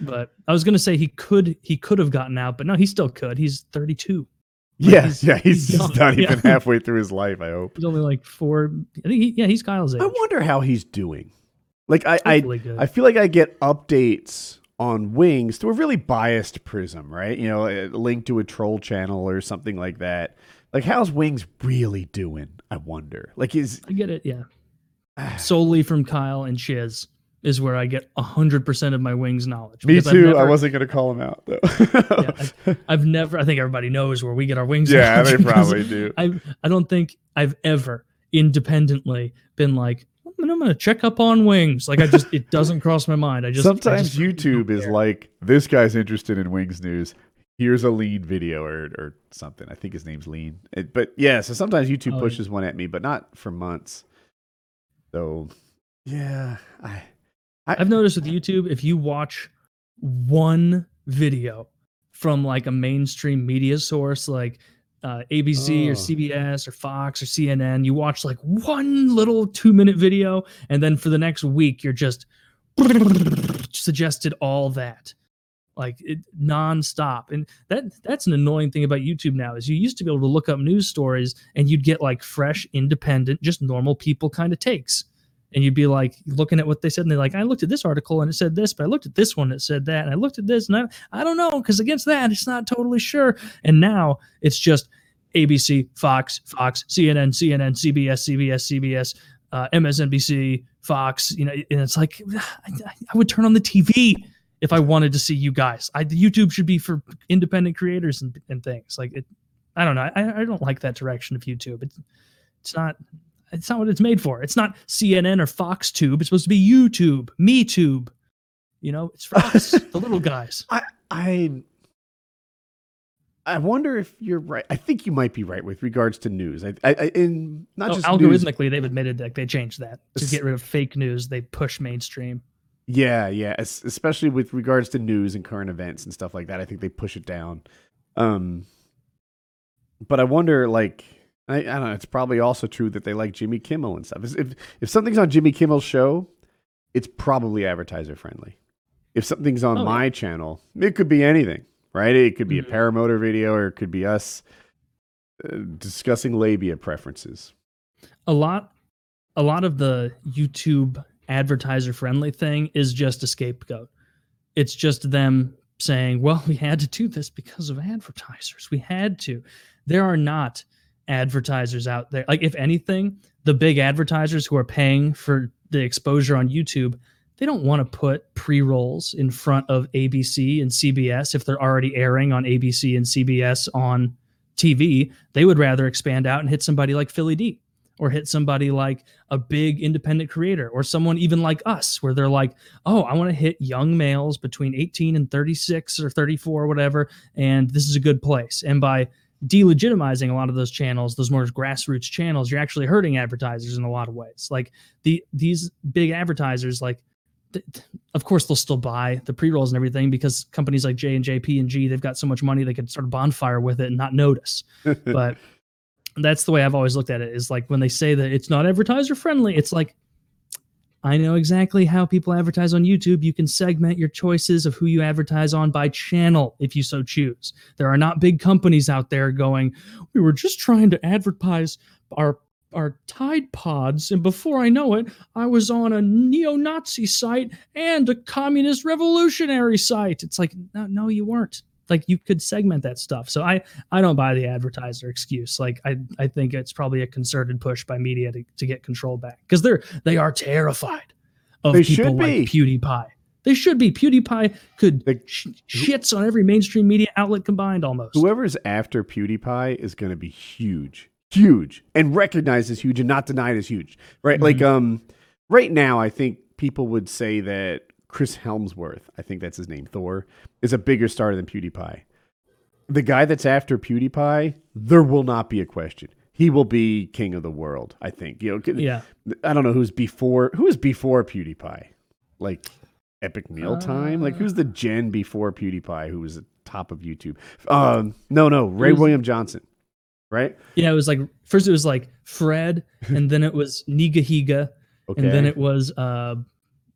but i was going to say he could he could have gotten out but no he still could he's 32 yeah, he's, yeah, he's, he's just not even yeah. halfway through his life. I hope he's only like four. I think, he, yeah, he's Kyle's age. I wonder how he's doing. Like I, I, I feel like I get updates on Wings through a really biased prism, right? You know, eh, linked to a troll channel or something like that. Like, how's Wings really doing? I wonder. Like, is I get it, yeah. Ah. Solely from Kyle and Chiz is where I get hundred percent of my wings knowledge. Me too. Never, I wasn't going to call him out though. yeah, I've, I've, never. I think everybody knows where we get our wings. Yeah, they probably do. I I don't think I've ever independently been like. I'm to check up on wings. Like I just, it doesn't cross my mind. I just sometimes I just YouTube is like this guy's interested in wings news. Here's a lean video or or something. I think his name's Lean. It, but yeah, so sometimes YouTube oh, pushes yeah. one at me, but not for months. So yeah, I I, have noticed with YouTube, if you watch one video from like a mainstream media source like uh, ABC oh. or CBS or Fox or CNN, you watch like one little two minute video, and then for the next week, you're just suggested all that like it, nonstop. And that that's an annoying thing about YouTube now is you used to be able to look up news stories and you'd get like fresh, independent, just normal people kind of takes and you'd be like looking at what they said and they're like i looked at this article and it said this but i looked at this one that said that and i looked at this and i, I don't know because against that it's not totally sure. And now it's just abc fox fox cnn cnn cbs cbs cbs uh, msnbc fox you know and it's like I, I, would turn on the tv if i wanted to see you guys. I, youtube should be for independent creators and, and things. Like it i don't know I, I don't like that direction of youtube. It's, it's not it's not what it's made for. It's not CNN or Fox Tube. It's supposed to be YouTube, Me Tube. You know, it's for us, the little guys. I I I wonder if you're right. I think you might be right with regards to news. I, I, in not oh, just algorithmically, news. they've admitted that they changed that to get rid of fake news. They push mainstream. Yeah, yeah, especially with regards to news and current events and stuff like that. I think they push it down. Um, but I wonder, like, I, I, don't know. It's probably also true that they like Jimmy Kimmel and stuff. If if something's on Jimmy Kimmel's show, it's probably advertiser friendly. If something's on oh, my yeah. channel, it could be anything, right? It could be mm-hmm. a paramotor video, or it could be us uh, discussing labia preferences. A lot, a lot of the YouTube advertiser friendly thing is just a scapegoat. It's just them saying, "Well, we had to do this because of advertisers. We had to." There are not advertisers out there. Like, if anything, the big advertisers who are paying for the exposure on YouTube, they don't want to put pre rolls in front of ABC and CBS if they're already airing on ABC and CBS on TV. They would rather expand out and hit somebody like Philly D or hit somebody like a big independent creator or someone even like us where they're like oh i want to hit young males between 18 and 36 or 34 or whatever and this is a good place and by delegitimizing a lot of those channels, those more grassroots channels, you're actually hurting advertisers in a lot of ways. Like the these big advertisers, like th- of course they'll still buy the pre-rolls and everything because companies like J and J, P and G, they've got so much money they could start a bonfire with it and not notice. but that's the way I've always looked at it. Is like when they say that it's not advertiser friendly, it's like I know exactly how people advertise on YouTube. You can segment your choices of who you advertise on by channel if you so choose. There are not big companies out there going, we were just trying to advertise our our Tide Pods, and before I know it, I was on a neo-Nazi site and a communist revolutionary site. It's like, no, no, you weren't. Like you could segment that stuff. So I I don't buy the advertiser excuse. Like I I think it's probably a concerted push by media to, to get control back because they're they are terrified of They people like. PewDiePie. They should be. PewDiePie could Like, sh- shits on every mainstream media outlet combined almost. Whoever's after PewDiePie is going to be huge, huge, and recognized as huge and not denied as huge, right? Like, Mm-hmm. um, right now, I think people would say that Chris Hemsworth, I think that's his name, Thor, is a bigger star than PewDiePie. The guy that's after PewDiePie, there will not be a question. He will be king of the world. I think. You know, Yeah. I don't know who's before. Who is before PewDiePie? Like Epic Meal Mealtime? like who's the gen before PewDiePie who was at top of YouTube? Um, no, no, Ray was- William Johnson, right? Yeah, it was like first it was like Fred, and then it was Nigahiga, Okay. and then it was uh,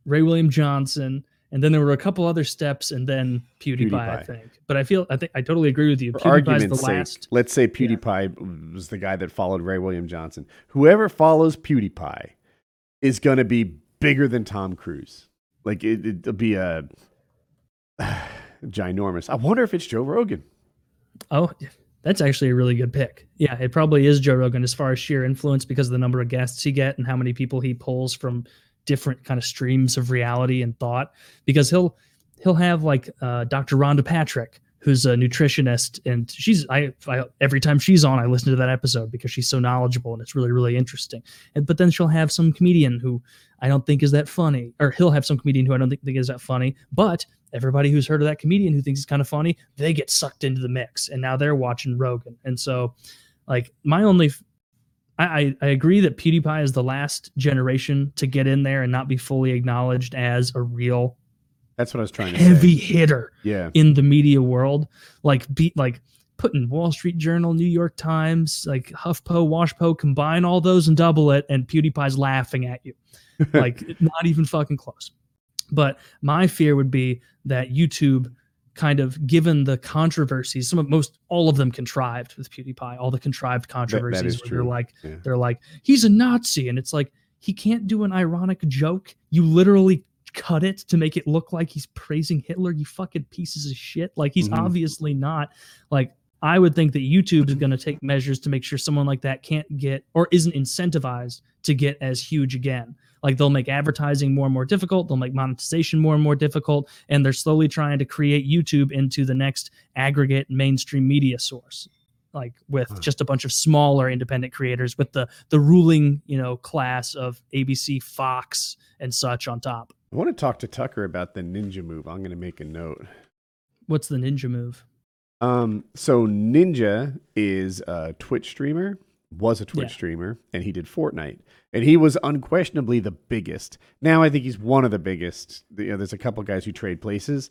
Ray William Johnson, and then there were a couple other steps, and then PewDiePie, I think. But I feel I think I totally agree with you. For PewDiePie's the sake, last. let's say PewDiePie was the guy that followed Ray William Johnson. Whoever follows PewDiePie is going to be bigger than Tom Cruise. Like it, it'll be a ginormous. I wonder if it's Joe Rogan. Oh, that's actually a really good pick. Yeah, it probably is Joe Rogan as far as sheer influence because of the number of guests he get and how many people he pulls from different kind of streams of reality and thought. Because he'll he'll have like uh, Dr. Rhonda Patrick, who's a nutritionist, and she's I, I every time she's on, I listen to that episode because she's so knowledgeable and it's really really interesting. And but then she'll have some comedian who I don't think is that funny, or he'll have some comedian who I don't think, think is that funny, but everybody who's heard of that comedian who thinks he's kind of funny, they get sucked into the mix, and now they're watching Rogan. And so, like, my only, I, I, I agree that PewDiePie is the last generation to get in there and not be fully acknowledged as a real That's what I was trying to heavy say. hitter Yeah. in the media world, like beat like putting Wall Street Journal, New York Times, like HuffPo, WashPo, combine all those and double it, and PewDiePie's laughing at you, like not even fucking close. But my fear would be that YouTube kind of given the controversies, some of most all of them contrived with PewDiePie, all the contrived controversies is where they're like Yeah. they're like, he's a Nazi, and it's like he can't do an ironic joke. You literally cut it to make it look like he's praising Hitler. You fucking pieces of shit. Like he's Mhm. obviously not. Like I would think that YouTube is going to take measures to make sure someone like that can't get or isn't incentivized to get as huge again. Like they'll make advertising more and more difficult. They'll make monetization more and more difficult, and they're slowly trying to create YouTube into the next aggregate mainstream media source like with Huh. just a bunch of smaller independent creators with the the ruling you know class of ABC, Fox, and such on top. I want to talk to Tucker about the ninja move. I'm going to make a note. What's the ninja move? Um, so Ninja is a Twitch streamer, was a Twitch Yeah. streamer, and he did Fortnite, and he was unquestionably the biggest. Now I think he's one of the biggest. You know, there's a couple guys who trade places,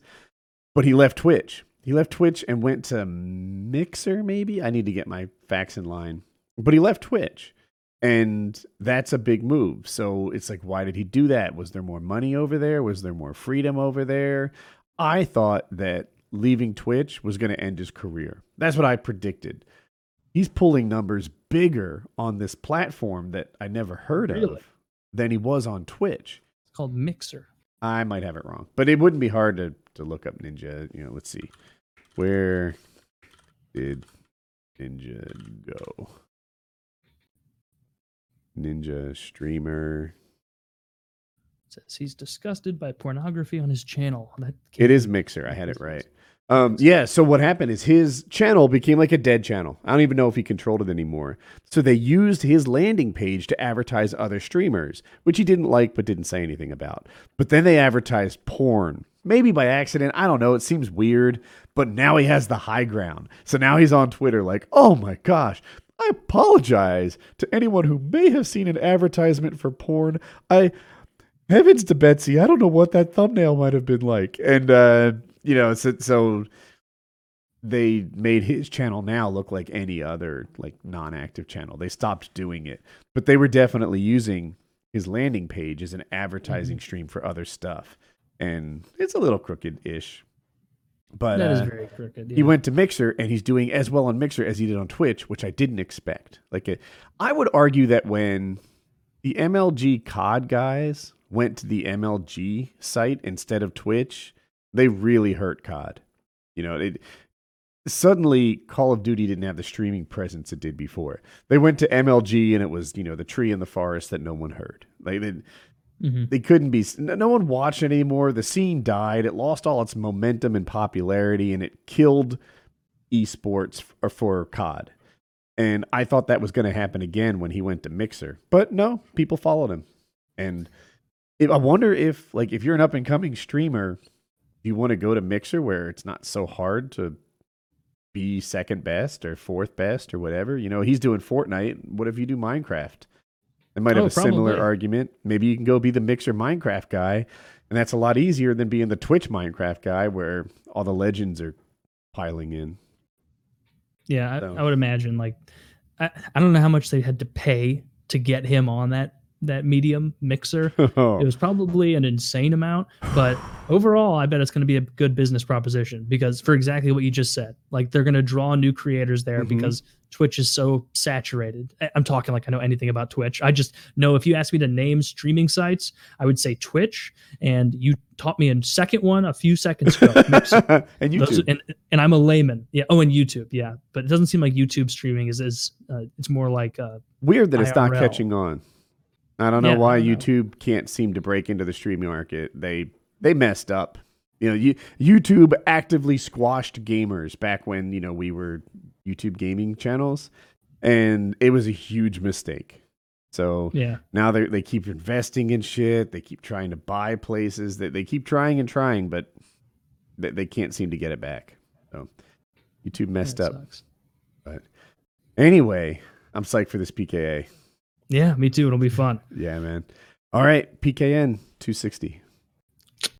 but he left Twitch. He left Twitch and went to Mixer. Maybe I need to get my facts in line, but he left Twitch. And that's a big move. So it's like, why did he do that? Was there more money over there? Was there more freedom over there? I thought that leaving Twitch was going to end his career. That's what I predicted. He's pulling numbers bigger on this platform that I never heard Really? of than he was on Twitch. It's called Mixer. I might have it wrong, but it wouldn't be hard to, to look up Ninja. You know, let's see. Where did Ninja go? Ninja streamer. It says he's disgusted by pornography on his channel. That It is Mixer. I had it right. Um, yeah. So what happened is his channel became like a dead channel. I don't even know if he controlled it anymore. So they used his landing page to advertise other streamers, which he didn't like but didn't say anything about. But then they advertised porn, maybe by accident. I don't know. It seems weird. But now he has the high ground. So now he's on Twitter like, oh my gosh. I apologize to anyone who may have seen an advertisement for porn. I heavens to Betsy, I don't know what that thumbnail might have been like. And uh, you know, so, so they made his channel now look like any other like non-active channel. They stopped doing it, but they were definitely using his landing page as an advertising stream for other stuff, and it's a little crooked-ish. But That is uh, very crooked. he went to Mixer and he's doing as well on Mixer as he did on Twitch, which I didn't expect. Like, it, I would argue that when the MLG COD guys went to the MLG site instead of Twitch, they really hurt COD. You know, it suddenly Call of Duty didn't have the streaming presence it did before. They went to MLG and it was, you know, the tree in the forest that no one heard. Like they, Mhm. they couldn't be no no one watched it anymore the scene died it lost all its momentum and popularity and it killed esports for, for cod and i thought that was going to happen again when he went to mixer but no people followed him and if, i wonder if like if you're an up and coming streamer you want to go to mixer where it's not so hard to be second best or fourth best or whatever you know he's doing fortnite what if you do minecraft they might have Oh, a similar argument. Maybe you can go be the Mixer Minecraft guy, and that's a lot easier than being the Twitch Minecraft guy where all the legends are piling in. Yeah, I, I would imagine like I, I don't know how much they had to pay to get him on that that medium mixer. It was probably an insane amount, but overall, I bet it's going to be a good business proposition because for exactly what you just said, like they're going to draw new creators there Mhm. because Twitch is so saturated. I'm talking like I know anything about Twitch. I just know if you ask me to name streaming sites, I would say Twitch, and you taught me a second one a few seconds ago. And YouTube. Those- and and I'm a layman. Yeah. Oh, and YouTube. Yeah, but it doesn't seem like YouTube streaming is is uh, it's more like uh, Weird that it's not catching on. I don't know Yeah, why don't know. YouTube can't seem to break into the streaming market. They they messed up. You know, you, YouTube actively squashed gamers back when you know we were YouTube gaming channels, and it was a huge mistake. So yeah. now they they keep investing in shit. They keep trying to buy places. That they keep trying and trying, but they, they can't seem to get it back. So YouTube messed that up. sucks. Anyway, I'm psyched for this PKA. Yeah, me too. It'll be fun. Yeah, man. All right, PKN 260.